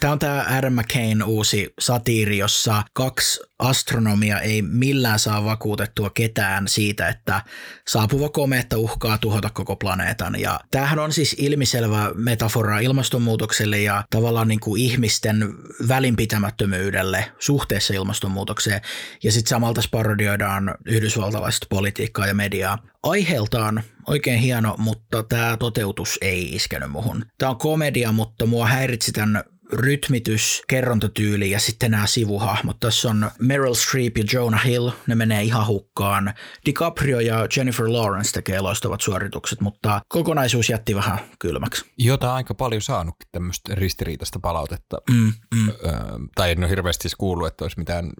Tämä on tämä Adam McCain uusi satiiri, jossa kaksi astronomia ei millään saa vakuutettua ketään siitä, että saapuva komeetta uhkaa tuhota koko planeetan. Ja tämähän on siis ilmiselvä metafora ilmastonmuutokselle ja tavallaan niin kuin ihmisten välinpitämättömyydelle suhteessa ilmastonmuutokseen. Ja sitten samalta parodioidaan yhdysvaltalaista politiikkaa ja mediaa. Aiheeltaan oikein hieno, mutta tämä toteutus ei iskenyt muhun. Tämä on komedia, mutta mua häiritsi tämän rytmitys, kerrontatyyli ja sitten nämä sivuhahmot. Tässä on Meryl Streep ja Jonah Hill, ne menee ihan hukkaan. DiCaprio ja Jennifer Lawrence tekee loistavat suoritukset, mutta kokonaisuus jätti vähän kylmäksi. Jota aika paljon saanutkin tämmöistä ristiriitaista palautetta. Mm, mm. Öö, tai en ole hirveästi kuullut, että olisi mitään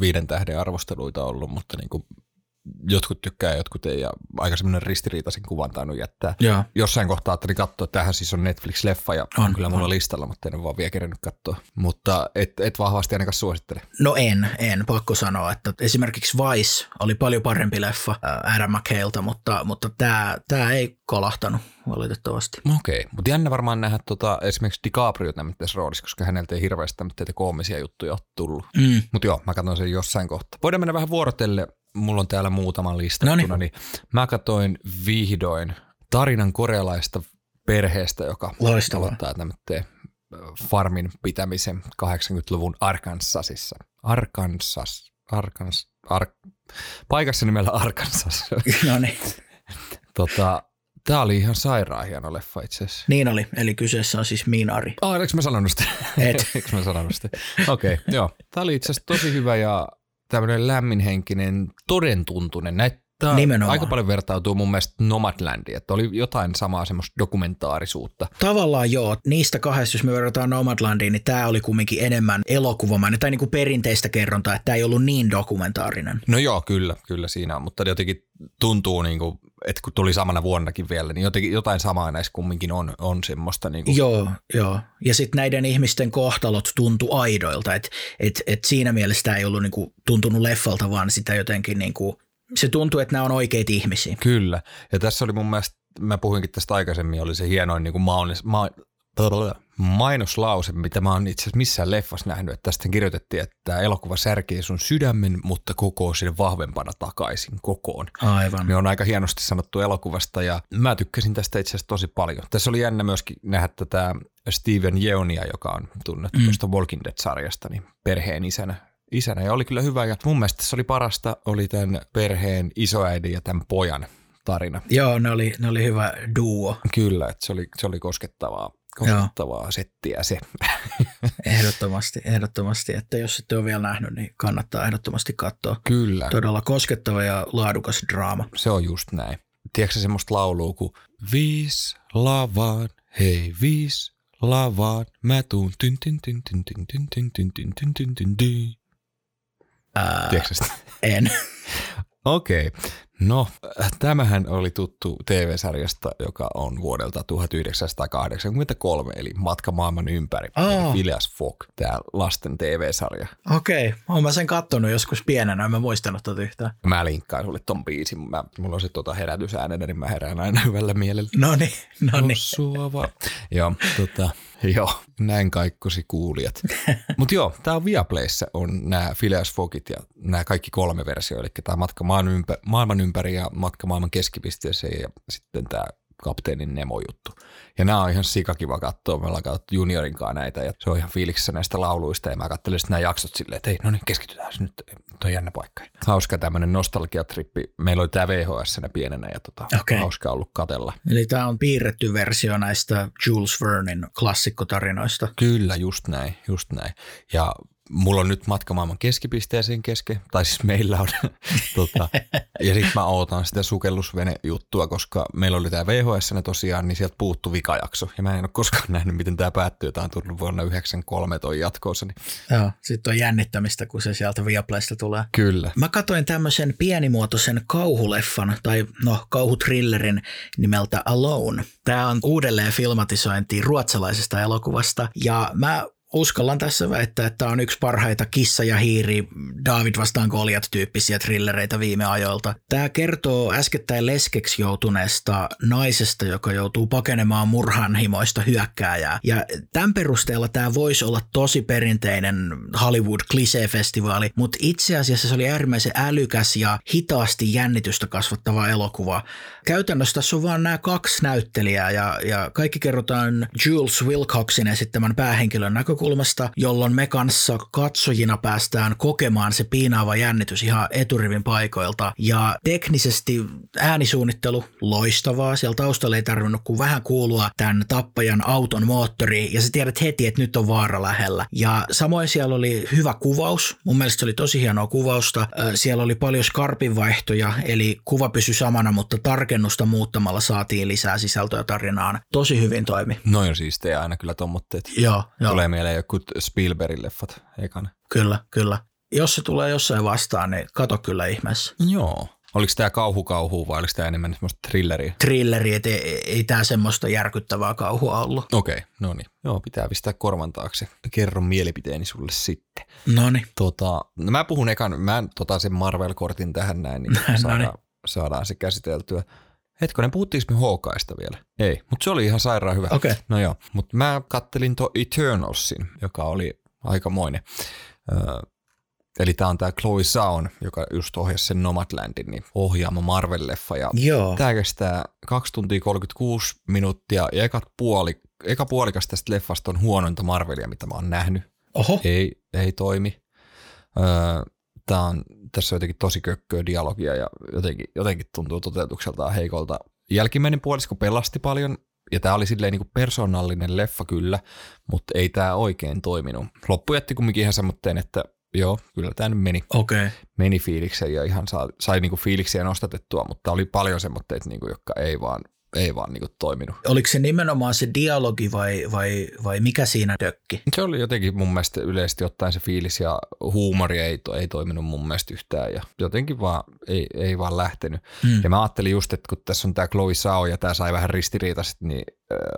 viiden tähden arvosteluita ollut, mutta niin kuin jotkut tykkää, jotkut ei, ja aika semmoinen ristiriitaisen kuvan tainnut jättää. Joo. Jossain kohtaa ajattelin katsoa, että tähän siis on Netflix-leffa, ja on, On, kyllä mulla listalla, mutta en ole vaan vielä kerennyt katsoa. Mutta et, et vahvasti ainakaan suosittele. No en, en, pakko sanoa, että esimerkiksi Vice oli paljon parempi leffa ää, Adam McHaleilta, mutta, mutta tämä tää ei kolahtanut valitettavasti. Okei, mutta jännä varmaan nähdä tota, esimerkiksi DiCaprio tämmöisessä roolissa, koska häneltä ei hirveästi tämmöitä koomisia juttuja ole tullut. Mm. Mutta joo, mä katson sen jossain kohtaa. Voidaan mennä vähän vuorotelle. Mulla on täällä muutama listattuna. Noniin. Niin mä katsoin vihdoin tarinan korealaista perheestä, joka Loistavaa. aloittaa tämmöinen farmin pitämisen 80-luvun Arkansasissa. Arkansas, Arkans, Ar, paikassa nimellä Arkansas. No niin, tota, Tämä oli ihan sairaan hieno leffa itse asiassa. niin oli, eli kyseessä on siis Minari. Ah, eikö mä sanonut sitä? Et. eikö mä sanonut sitä? Okei, okay, joo. Tämä oli itse asiassa tosi hyvä ja tämmöinen lämminhenkinen, todentuntunen. Näitä Nimenomaan. aika paljon vertautuu mun mielestä Nomadlandiin, että oli jotain samaa semmoista dokumentaarisuutta. Tavallaan joo, niistä kahdesta, jos me verrataan Nomadlandiin, niin tämä oli kumminkin enemmän elokuvamainen tai niin kuin perinteistä kerrontaa, että tämä ei ollut niin dokumentaarinen. No joo, kyllä, kyllä siinä on, mutta jotenkin tuntuu niin kuin, että kun tuli samana vuonnakin vielä, niin jotenkin jotain samaa näissä kumminkin on, on semmoista. Niin kuin, Joo, joo. Ja sitten näiden ihmisten kohtalot tuntu aidoilta, että et, et siinä mielessä tämä ei ollut niinku tuntunut leffalta, vaan sitä jotenkin niinku, se tuntuu, että nämä on oikeita ihmisiä. Kyllä. Ja tässä oli mun mielestä, mä puhuinkin tästä aikaisemmin, oli se hienoin niin kuin maunis, ma, mainoslause, mitä mä oon itse asiassa missään leffassa nähnyt, että tästä kirjoitettiin, että elokuva särkee sun sydämen, mutta kokoo sinne vahvempana takaisin kokoon. Aivan. Ne on aika hienosti sanottu elokuvasta ja mä tykkäsin tästä itse asiassa tosi paljon. Tässä oli jännä myöskin nähdä tätä Steven Yeonia, joka on tunnettu mm. tuosta Walking Dead-sarjasta, niin perheen isänä. Isänä ja oli kyllä hyvä ja mun mielestä tässä oli parasta, oli tämän perheen isoäidin ja tämän pojan tarina. Joo, ne oli, ne oli hyvä duo, Kyllä, että se oli, se oli koskettavaa, koskettavaa settiä se. ehdottomasti, ehdottomasti. Että jos ette ole vielä nähnyt, niin kannattaa ehdottomasti katsoa. Kyllä, Todella koskettava ja laadukas draama. se on just näin. Tiedätkö semmoista laulua kuin Viis lavaan, hei viis lavaan, mä tuun tyn tyn tyn tyn tyn tyn tyn tyn tyn tyn tyn tyn tyn. En. Okei. Okay. No, tämähän oli tuttu TV-sarjasta, joka on vuodelta 1983, eli Matka maailman ympäri. Eli Phileas Fogg, tämä lasten TV-sarja. Okei, okay. olen mä sen kattonut joskus pienenä, en mä muistanut tota yhtään. Mä linkkaan sulle ton biisin. Mä, mulla on se tota herätysäänenä, niin mä herään aina hyvällä mielellä. No niin, no niin. Joo, tota, joo, näin kaikkosi kuulijat. Mutta joo, tää on Viaplayssä on nämä Phileas Foggit ja nämä kaikki kolme versioita, eli tämä Matka maailman, ympä, maailman ympäri ja Matka maailman keskipisteeseen ja sitten tämä kapteenin Nemo-juttu. Ja nämä on ihan sikakiva katsoa. Me ollaan katsottu juniorin kanssa näitä ja se on ihan fiiliksissä näistä lauluista ja mä katselin sitten nämä jaksot silleen, että hei, no niin, keskitytään nyt. Tuo on jännä paikka. Hauska tämmöinen nostalgiatrippi. Meillä oli tämä VHS pienenä ja tota, Okei. hauska ollut katella. Eli tämä on piirretty versio näistä Jules Vernin klassikkotarinoista. Kyllä, just näin, just näin. Ja mulla on nyt matka maailman keskipisteeseen kesken, tai siis meillä on. tota, ja sitten mä ootan sitä sukellusvene-juttua, koska meillä oli tämä VHS tosiaan, niin sieltä puuttu vikajakso. Ja mä en ole koskaan nähnyt, miten tämä päättyy. Tämä on tullut vuonna 93 toi jatkoossa. Niin Joo, sitten on jännittämistä, kun se sieltä Viaplaysta tulee. kyllä. Mä katsoin tämmöisen pienimuotoisen kauhuleffan tai no kauhutrillerin nimeltä Alone. Tämä on uudelleen filmatisointi ruotsalaisesta elokuvasta ja mä uskallan tässä väittää, että tämä on yksi parhaita kissa ja hiiri David vastaan Goliat tyyppisiä trillereitä viime ajoilta. Tämä kertoo äskettäin leskeksi joutuneesta naisesta, joka joutuu pakenemaan murhanhimoista hyökkääjää. Ja tämän perusteella tämä voisi olla tosi perinteinen Hollywood klisee-festivaali, mutta itse asiassa se oli äärimmäisen älykäs ja hitaasti jännitystä kasvattava elokuva. Käytännössä tässä on vaan nämä kaksi näyttelijää ja, ja kaikki kerrotaan Jules Wilcoxin esittämän päähenkilön näkökulmasta näkökulmasta, jolloin me kanssa katsojina päästään kokemaan se piinaava jännitys ihan eturivin paikoilta. Ja teknisesti äänisuunnittelu loistavaa. Siellä taustalla ei tarvinnut kuin vähän kuulua tämän tappajan auton moottori ja sä tiedät heti, että nyt on vaara lähellä. Ja samoin siellä oli hyvä kuvaus. Mun mielestä se oli tosi hienoa kuvausta. Siellä oli paljon skarpinvaihtoja, eli kuva pysyi samana, mutta tarkennusta muuttamalla saatiin lisää sisältöä tarinaan. Tosi hyvin toimi. Noin siistejä aina kyllä tommotteet. Joo, joo. Tulee mieleen joku Spielbergin leffat ekana. Kyllä, kyllä. Jos se tulee jossain vastaan, niin kato kyllä ihmeessä. Joo. Oliko tämä kauhu kauhu vai oliko tämä enemmän semmoista thrilleriä? Trilleri, että ei, ei tämä semmoista järkyttävää kauhua ollut. Okei, okay, no niin. Joo, pitää pistää korvan taakse. Kerron mielipiteeni sulle sitten. No niin. Tota, no mä puhun ekan, mä tota sen Marvel-kortin tähän näin, niin saadaan, saadaan se käsiteltyä. Hetkonen, puhuttiinko me Hawkeista vielä? Ei, mutta se oli ihan sairaan hyvä. Okei. Okay. No joo, mutta mä kattelin tuo Eternalsin, joka oli aikamoinen. Öö, Eli tämä on tämä Chloe Saun, joka just ohjasi sen Nomadlandin, niin ohjaama Marvel-leffa. Ja Joo. Tämä kestää 2 tuntia 36 minuuttia ja ekat puoli, eka puolikas tästä leffasta on huonointa Marvelia, mitä mä oon nähnyt. Oho. Ei, ei toimi. Öö, tää on, tässä on jotenkin tosi kökköä dialogia ja jotenkin, jotenkin tuntuu toteutukseltaan heikolta. Jälkimmäinen puolisko pelasti paljon ja tämä oli silleen niin kuin persoonallinen leffa kyllä, mutta ei tämä oikein toiminut. Loppu jätti kumminkin ihan semmoitteen, että joo, kyllä tämä nyt meni, okay. meni fiiliksen ja ihan sai, sai niinku fiiliksiä nostatettua, mutta oli paljon semmoitteita, niinku, jotka ei vaan ei vaan niin kuin toiminut. Oliko se nimenomaan se dialogi vai, vai, vai mikä siinä dökki? Se oli jotenkin mun mielestä yleisesti ottaen se fiilis ja huumori ei, ei toiminut mun mielestä yhtään ja jotenkin vaan ei, ei vaan lähtenyt. Mm. Ja mä ajattelin just, että kun tässä on tämä Chloe Sao ja tämä sai vähän ristiriitaiset niin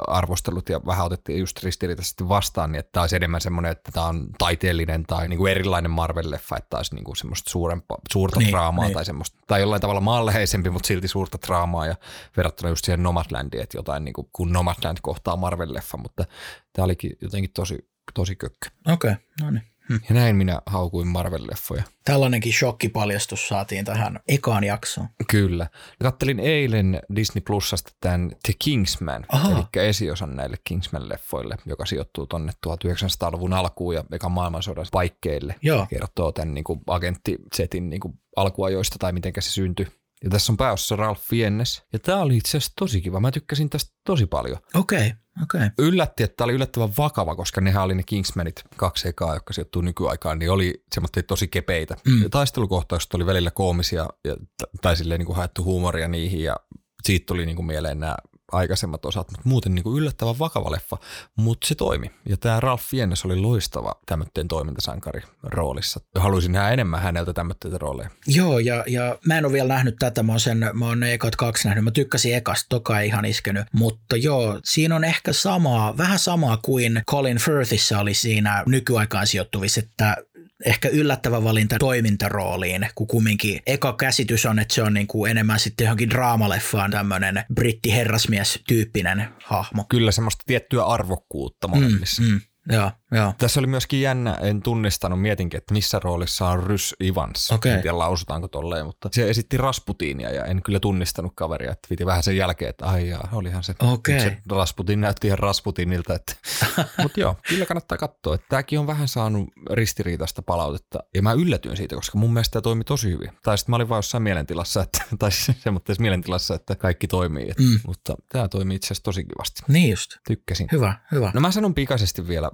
arvostelut ja vähän otettiin just ristiriitaisesti vastaan, niin että tämä olisi enemmän semmoinen, että tämä on taiteellinen tai niin kuin erilainen Marvel-leffa, että tämä olisi niin kuin semmoista suurempaa, suurta niin, draamaa niin. tai semmoista, tai jollain tavalla maanläheisempi, mutta silti suurta draamaa ja verrattuna just siihen Nomadlandiin, että jotain niin kuin, kun Nomadland kohtaa Marvel-leffa, mutta tämä olikin jotenkin tosi, tosi kökkö. Okei, okay, no niin. Hm. Ja näin minä haukuin Marvel-leffoja. Tällainenkin shokkipaljastus saatiin tähän ekaan jaksoon. Kyllä. Kattelin eilen Disney Plusasta tämän The Kingsman, Aha. eli esiosan näille Kingsman-leffoille, joka sijoittuu tuonne 1900-luvun alkuun ja ekan maailmansodan paikkeille. Joo. Kertoo tämän niin kuin agenttisetin niin kuin alkuajoista tai miten se syntyi. Ja tässä on pääosassa Ralph Fiennes. Ja tämä oli itse asiassa tosi kiva. Mä tykkäsin tästä tosi paljon. Okei. Okay. Okay. Yllätti, että tämä oli yllättävän vakava, koska nehän oli ne Kingsmanit kaksi ekaa, jotka sijoittuu nykyaikaan, niin oli semmoista tosi kepeitä. Mm. Taistelukohtaukset oli välillä koomisia ja, tai silleen niin kuin haettu huumoria niihin ja siitä tuli niin kuin mieleen nämä aikaisemmat osat, mutta muuten niin kuin yllättävän vakava leffa, mutta se toimi. Ja tämä Ralph Fiennes oli loistava tämmöiden toimintasankari roolissa. Haluaisin nähdä enemmän häneltä tämmöiden rooleja. Joo, ja, ja mä en ole vielä nähnyt tätä, mä oon, sen, mä oon ne ekat kaksi nähnyt, mä tykkäsin ekasta, toka ei ihan iskenyt, mutta joo, siinä on ehkä samaa, vähän samaa kuin Colin Firthissa oli siinä nykyaikaan sijoittuvissa, että ehkä yllättävä valinta toimintarooliin, kun kumminkin eka käsitys on, että se on niin kuin enemmän sitten johonkin draamaleffaan tämmöinen britti-herrasmies-tyyppinen hahmo. Kyllä semmoista tiettyä arvokkuutta molemmissa. Mm, mm. Joo, joo. Tässä oli myöskin jännä, en tunnistanut, mietinkin, että missä roolissa on Rys Evans. Okay. En tiedä lausutaanko tolleen, mutta se esitti Rasputinia ja en kyllä tunnistanut kaveria. Että piti vähän sen jälkeen, että ai jaa, olihan se. Okay. Se Rasputin näytti ihan Rasputinilta. Että. mutta joo, kyllä kannattaa katsoa. Että tämäkin on vähän saanut ristiriitaista palautetta ja mä yllätyin siitä, koska mun mielestä tämä toimi tosi hyvin. Tai sitten mä olin vaan jossain mielentilassa, että, tai semmoisessa mielentilassa, että kaikki toimii. Että, mm. Mutta tämä toimii itse asiassa tosi kivasti. Niin just. Tykkäsin. Hyvä, hyvä. No mä sanon pikaisesti vielä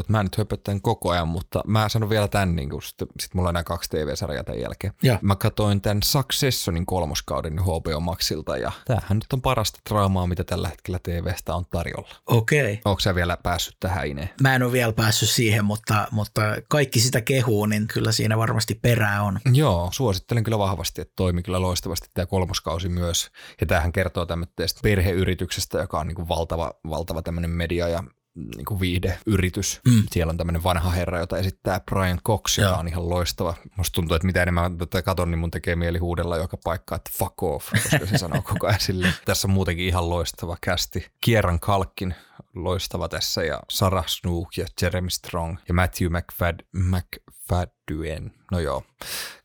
pahoittelut. Mä en nyt höpöttän koko ajan, mutta mä sanon vielä tämän, niin kun sit, sit mulla on nämä kaksi TV-sarjaa tämän jälkeen. Ja. Mä katsoin tämän Successionin kolmoskauden HBO Maxilta ja tämähän nyt on parasta draamaa, mitä tällä hetkellä TVstä on tarjolla. Okei. Okay. Onko sä vielä päässyt tähän Ine? Mä en ole vielä päässyt siihen, mutta, mutta kaikki sitä kehuu, niin kyllä siinä varmasti perää on. Joo, suosittelen kyllä vahvasti, että toimi kyllä loistavasti tämä kolmoskausi myös. Ja tämähän kertoo tämmöistä perheyrityksestä, joka on niin kuin valtava, valtava tämmöinen media ja niin kuin viihdeyritys. Mm. Siellä on tämmöinen vanha herra, jota esittää Brian Cox, joka on ihan loistava. Musta tuntuu, että mitä enemmän tätä katon, niin mun tekee mieli huudella joka paikka, että fuck off, koska se sanoo koko ajan sille. Tässä on muutenkin ihan loistava kästi. Kieran Kalkin loistava tässä ja Sarah Snook ja Jeremy Strong ja Matthew McFad, Mc, McFadyen. No joo,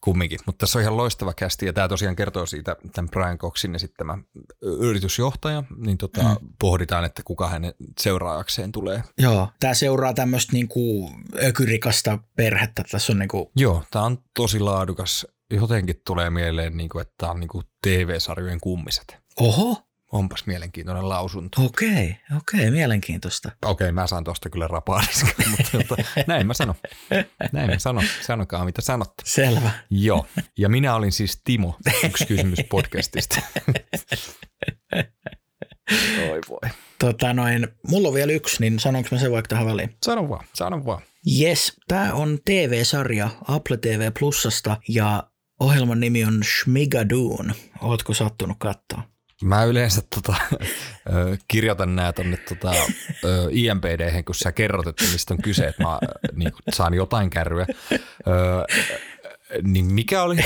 kumminkin. Mutta tässä on ihan loistava kästi ja tämä tosiaan kertoo siitä tämän Brian Coxin esittämä yritysjohtaja, niin tota, mm. pohditaan, että kuka hänen seuraajakseen tulee. Joo, tämä seuraa tämmöistä niinku ökyrikasta perhettä. Tässä on niinku... Joo, tämä on tosi laadukas. Jotenkin tulee mieleen, niinku, että tämä on niinku TV-sarjojen kummiset. Oho, Onpas mielenkiintoinen lausunto. okei, okei, mielenkiintoista. Okei, mä saan tuosta kyllä rapaaniska, mutta tota, näin mä sanon. Näin mä sanon. Sanokaa mitä sanotte. Selvä. Joo, ja minä olin siis Timo, yksi kysymys podcastista. Oi voi. Tota noin, mulla on vielä yksi, niin sanonko mä sen vaikka tähän väliin? Sano vaan, sano vaan. Yes, tämä on TV-sarja Apple TV Plusasta ja ohjelman nimi on Schmigadoon. Ootko sattunut katsoa? Mä yleensä tota, kirjoitan nämä tonne tota, IMPD, kun sä kerrot, että mistä on kyse, että mä niin saan jotain kärryä. Ö, niin mikä oli?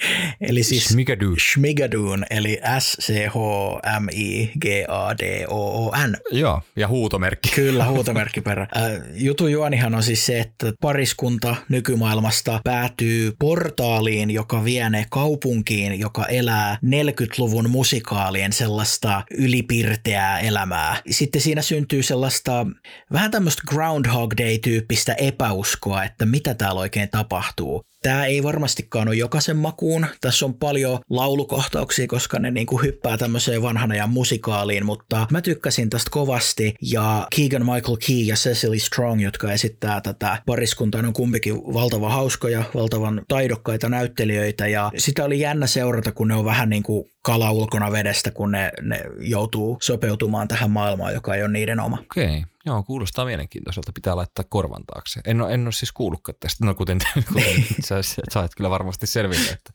Eli siis Schmigadoon. Schmigadoon, eli S-C-H-M-I-G-A-D-O-O-N. Joo, ja huutomerkki. Kyllä, huutomerkki perä. Jutun juonihan on siis se, että pariskunta nykymaailmasta päätyy portaaliin, joka vie ne kaupunkiin, joka elää 40-luvun musikaalien sellaista ylipirteää elämää. Sitten siinä syntyy sellaista vähän tämmöistä Groundhog Day-tyyppistä epäuskoa, että mitä täällä oikein tapahtuu. Tämä ei varmastikaan ole jokaisen makuun. Tässä on paljon laulukohtauksia, koska ne niinku hyppää tämmöiseen vanhan ajan musikaaliin, mutta mä tykkäsin tästä kovasti ja Keegan Michael Key ja Cecily Strong, jotka esittää tätä pariskuntaa, on kumpikin valtavan hauskoja, valtavan taidokkaita näyttelijöitä ja sitä oli jännä seurata, kun ne on vähän niin kuin kala ulkona vedestä, kun ne, ne joutuu sopeutumaan tähän maailmaan, joka ei ole niiden oma. Okei, joo, kuulostaa mielenkiintoiselta. Pitää laittaa korvan taakse. En ole, en ole siis kuullutkaan tästä, no kuten, kuten sä, sä oot kyllä varmasti selville, että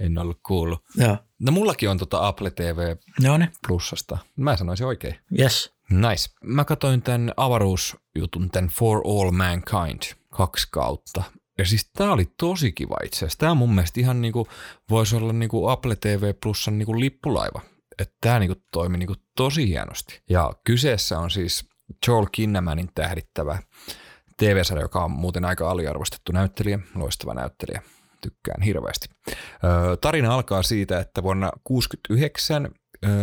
en ollut kuullut. Joo. No mullakin on tota Apple TV No ne, Plussasta. Mä sanoisin oikein. yes. Nice. Mä katsoin tämän avaruusjutun, tämän For All Mankind, kaksi kautta. Ja siis tää oli tosi kiva itse asiassa. Tää mun mielestä ihan niinku, voisi olla niinku Apple TV Plusan niinku lippulaiva. Että tää niinku toimi niinku tosi hienosti. Ja kyseessä on siis Joel Kinnamanin tähdittävä TV-sarja, joka on muuten aika aliarvostettu näyttelijä, loistava näyttelijä. Tykkään hirveästi. Tarina alkaa siitä, että vuonna 1969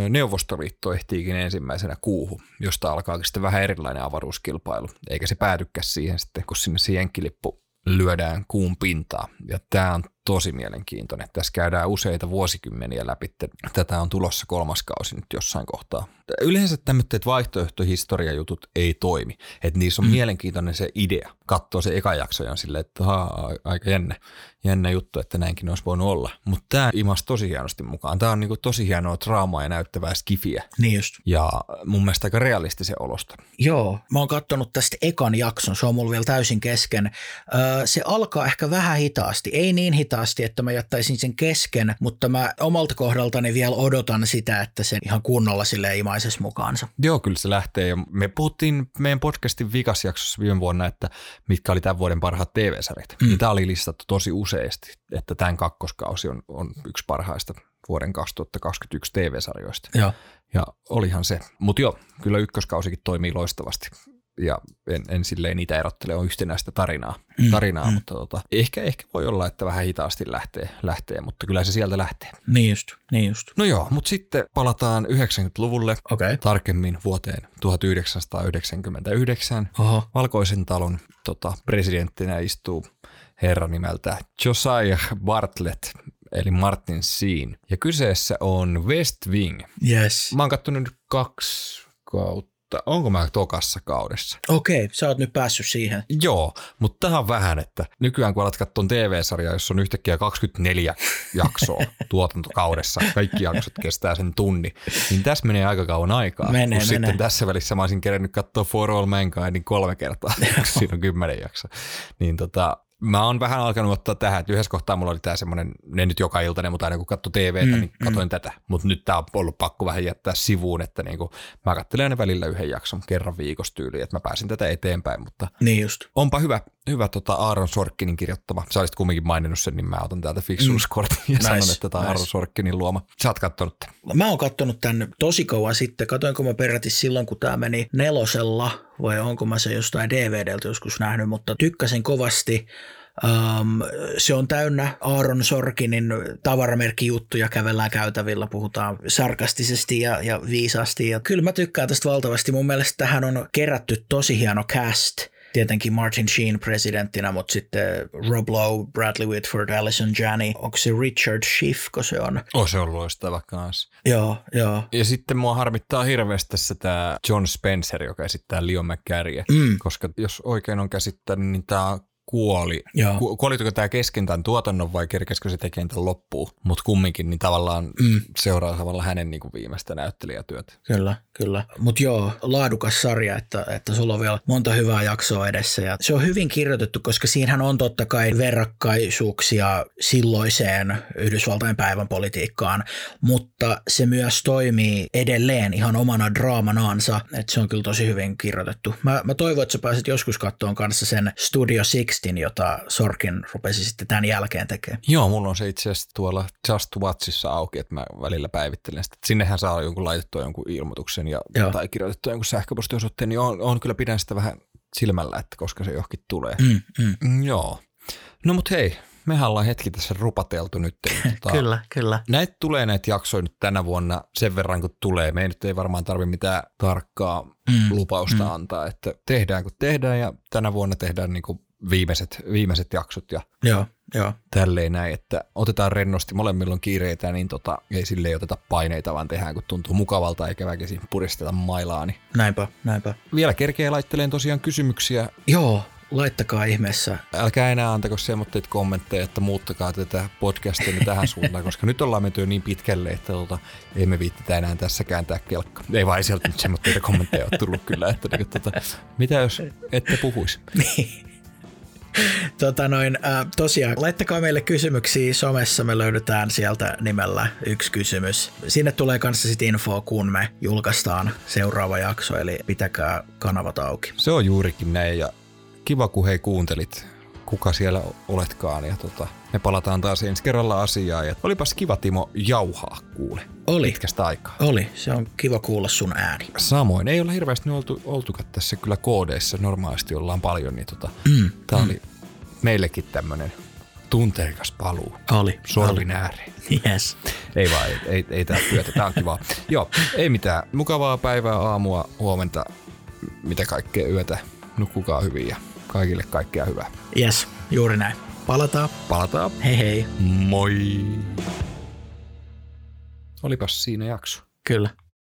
Neuvostoliitto ehtiikin ensimmäisenä kuuhun, josta alkaakin sitten vähän erilainen avaruuskilpailu, eikä se päätykään siihen sitten, kun sinne se jenkkilippu lyödään kuun pintaa. Ja tämä on tosi mielenkiintoinen. Tässä käydään useita vuosikymmeniä läpi. Tätä on tulossa kolmas kausi nyt jossain kohtaa. Yleensä tämmöiset vaihtoehtohistoriajutut ei toimi. Että niissä on mm. mielenkiintoinen se idea. Katsoo se eka jakso ja on silleen, että haa, aika jännä, jännä juttu, että näinkin olisi voinut olla. Mutta tämä imasi tosi hienosti mukaan. Tämä on niinku tosi hienoa draamaa ja näyttävää skifiä. Niin just. Ja mun mielestä aika realistisen olosta. Joo, mä oon kattonut tästä ekan jakson, se on mulla vielä täysin kesken. Öö, se alkaa ehkä vähän hitaasti, ei niin hitaasti, että mä jättäisin sen kesken, mutta mä omalta kohdaltani vielä odotan sitä, että se ihan kunnolla sille imaisesi mukaansa. Joo, kyllä se lähtee. Ja me puhuttiin meidän podcastin vikasjaksossa viime vuonna, että mitkä oli tämän vuoden parhaat TV-sarjat. Mm. Tämä oli listattu tosi useasti, että tämän kakkoskausi on, on yksi parhaista vuoden 2021 TV-sarjoista. Joo. Ja olihan se. Mutta joo, kyllä ykköskausikin toimii loistavasti. Ja en, en silleen niitä erottele, on yhtenäistä tarinaa, Mm, tarinaa mm. mutta tota, ehkä, ehkä voi olla, että vähän hitaasti lähtee, lähtee, mutta kyllä se sieltä lähtee. Niin just, niin just. No joo, mutta sitten palataan 90-luvulle, Okei. Okay. tarkemmin vuoteen 1999. Oho. Valkoisen talon tota, presidenttinä istuu herra nimeltä Josiah Bartlett, eli Martin Sheen. Ja kyseessä on West Wing. Yes. Mä oon kattonut nyt kaksi kautta. Onko mä tokassa kaudessa? Okei, sä oot nyt päässyt siihen. Joo, mutta tähän vähän, että nykyään kun alat katsoa TV-sarjaa, jossa on yhtäkkiä 24 jaksoa tuotantokaudessa, kaikki jaksot kestää sen tunni, niin tässä menee aika kauan aikaa. Menee, menee. sitten tässä välissä mä olisin kerennyt katsoa For All Mankindin kolme kertaa, siinä on kymmenen jaksoa. Niin tota, mä oon vähän alkanut ottaa tähän, että yhdessä kohtaa mulla oli tää semmoinen, ne nyt joka iltainen, mutta aina kun katsoi TVtä, Mm, niin katsoin tätä. Mutta nyt tää on ollut pakko vähän jättää sivuun, että niinku, mä katselen aina välillä yhden jakson kerran viikossa tyyliin, että mä pääsin tätä eteenpäin, mutta Niin just. onpa hyvä, hyvä tota Aaron Sorkkinin kirjoittama. Sä olisit kumminkin maininnut sen, niin mä otan täältä fiksuuskortin ja Nice, sanon, että tämä on nice. Aaron Sorkkinin luoma. Sä oot kattonut tämän. Mä oon kattonut tän tosi kauan sitten. Katoinko mä peräti silloin, kun tää meni nelosella vai onko mä se jostain DVDltä joskus nähnyt, mutta tykkäsin kovasti. Um, se on täynnä Aaron Sorkinin tavaramerkkijuttuja, kävellään käytävillä, puhutaan sarkastisesti ja, ja viisaasti. Ja kyllä mä tykkään tästä valtavasti. Mun mielestä tähän on kerätty tosi hieno cast – tietenkin Martin Sheen presidenttinä, mutta sitten Rob Lowe, Bradley Whitford, Alison Janney, onko se Richard Schiff, kun se on? Oh, se on loistava kanssa. Joo, joo. Ja sitten mua harmittaa hirveästi tässä tämä John Spencer, joka esittää Leon McGarryä, mm. koska jos oikein on käsittänyt, niin tämä kuoli. Ku, kuolitko tämä kesken tämän tuotannon vai kerkesikö se tekemään tämän loppuun? Mutta kumminkin niin tavallaan mm. seuraa tavalla hänen niin kuin viimeistä näyttelijätyöt. Kyllä, kyllä. Mutta joo, laadukas sarja, että, että sulla on vielä monta hyvää jaksoa edessä. Ja se on hyvin kirjoitettu, koska siinähän on totta kai verrakkaisuuksia silloiseen Yhdysvaltain päivän politiikkaan, mutta se myös toimii edelleen ihan omana draamanaansa, että se on kyllä tosi hyvin kirjoitettu. Mä, mä toivon, että sä pääset joskus kattoon kanssa sen Studio 60 tekstin, jota Sorkin rupesi sitten tämän jälkeen tekemään. Joo, mulla on se itse asiassa tuolla Just Watchissa auki, että mä välillä päivittelen sitä. Sinnehän saa jonkun laitettua jonkun ilmoituksen ja, Joo. tai kirjoitettua jonkun sähköpostiosoitteen, niin on, on kyllä pidän sitä vähän silmällä, että koska se johonkin tulee. Mm, mm. mm joo. No mut hei, mehän ollaan hetki tässä rupateltu nyt. Tota, kyllä, kyllä. Näitä tulee näitä jaksoja nyt tänä vuonna sen verran, kun tulee. Me ei nyt ei varmaan tarvitse mitään tarkkaa mm, lupausta mm. antaa, että tehdään kun tehdään ja tänä vuonna tehdään niin kuin viimeiset, viimeiset jaksot ja joo, joo. tälleen näin, että otetaan rennosti, molemmilla on kiireitä, niin tota, ei sille ei oteta paineita, vaan tehdään kun tuntuu mukavalta eikä väkisin puristeta mailaa. Niin näinpä, näinpä. Vielä kerkee laitteleen tosiaan kysymyksiä. Joo, laittakaa ihmeessä. Älkää enää antako semmoitteita kommentteja, että muuttakaa tätä podcastia tähän suuntaan, koska nyt ollaan menty niin pitkälle, että tota, emme viittitä enää tässä kääntää kelkka. Ei vaan sieltä nyt semmoitteita kommentteja ole tullut kyllä, että niin, tota, mitä jos ette puhuisi? Tota noin, äh, tosiaan, laittakaa meille kysymyksiä somessa, me löydetään sieltä nimellä yksi kysymys. Sinne tulee kanssa sit info, kun me julkaistaan seuraava jakso, eli pitäkää kanavat auki. Se on juurikin näin, ja kiva kun hei kuuntelit, kuka siellä oletkaan, ja tota, me palataan taas ensi kerralla asiaan. Ja olipas kiva Timo jauhaa kuule. Oli. Pitkästä aikaa. Oli. Se on kiva kuulla sun ääni. Samoin. Ei ole hirveästi oltu, oltukaan tässä kyllä koodeissa. Normaalisti ollaan paljon, niin tota, mm, tää mm. oli meillekin tämmönen tunteikas paluu. Oli. Sorvin ääreen. Yes. Ei vaan, ei, ei, ei tää työtä. Tää on kiva. Joo, ei mitään. Mukavaa päivää, aamua, huomenta, mitä kaikkea yötä. Nukkukaa hyvin ja kaikille kaikkea hyvää. Yes, juuri näin. Palataan. Palataan. Hei hei. Moi. Olipas siinä jakso. Kyllä.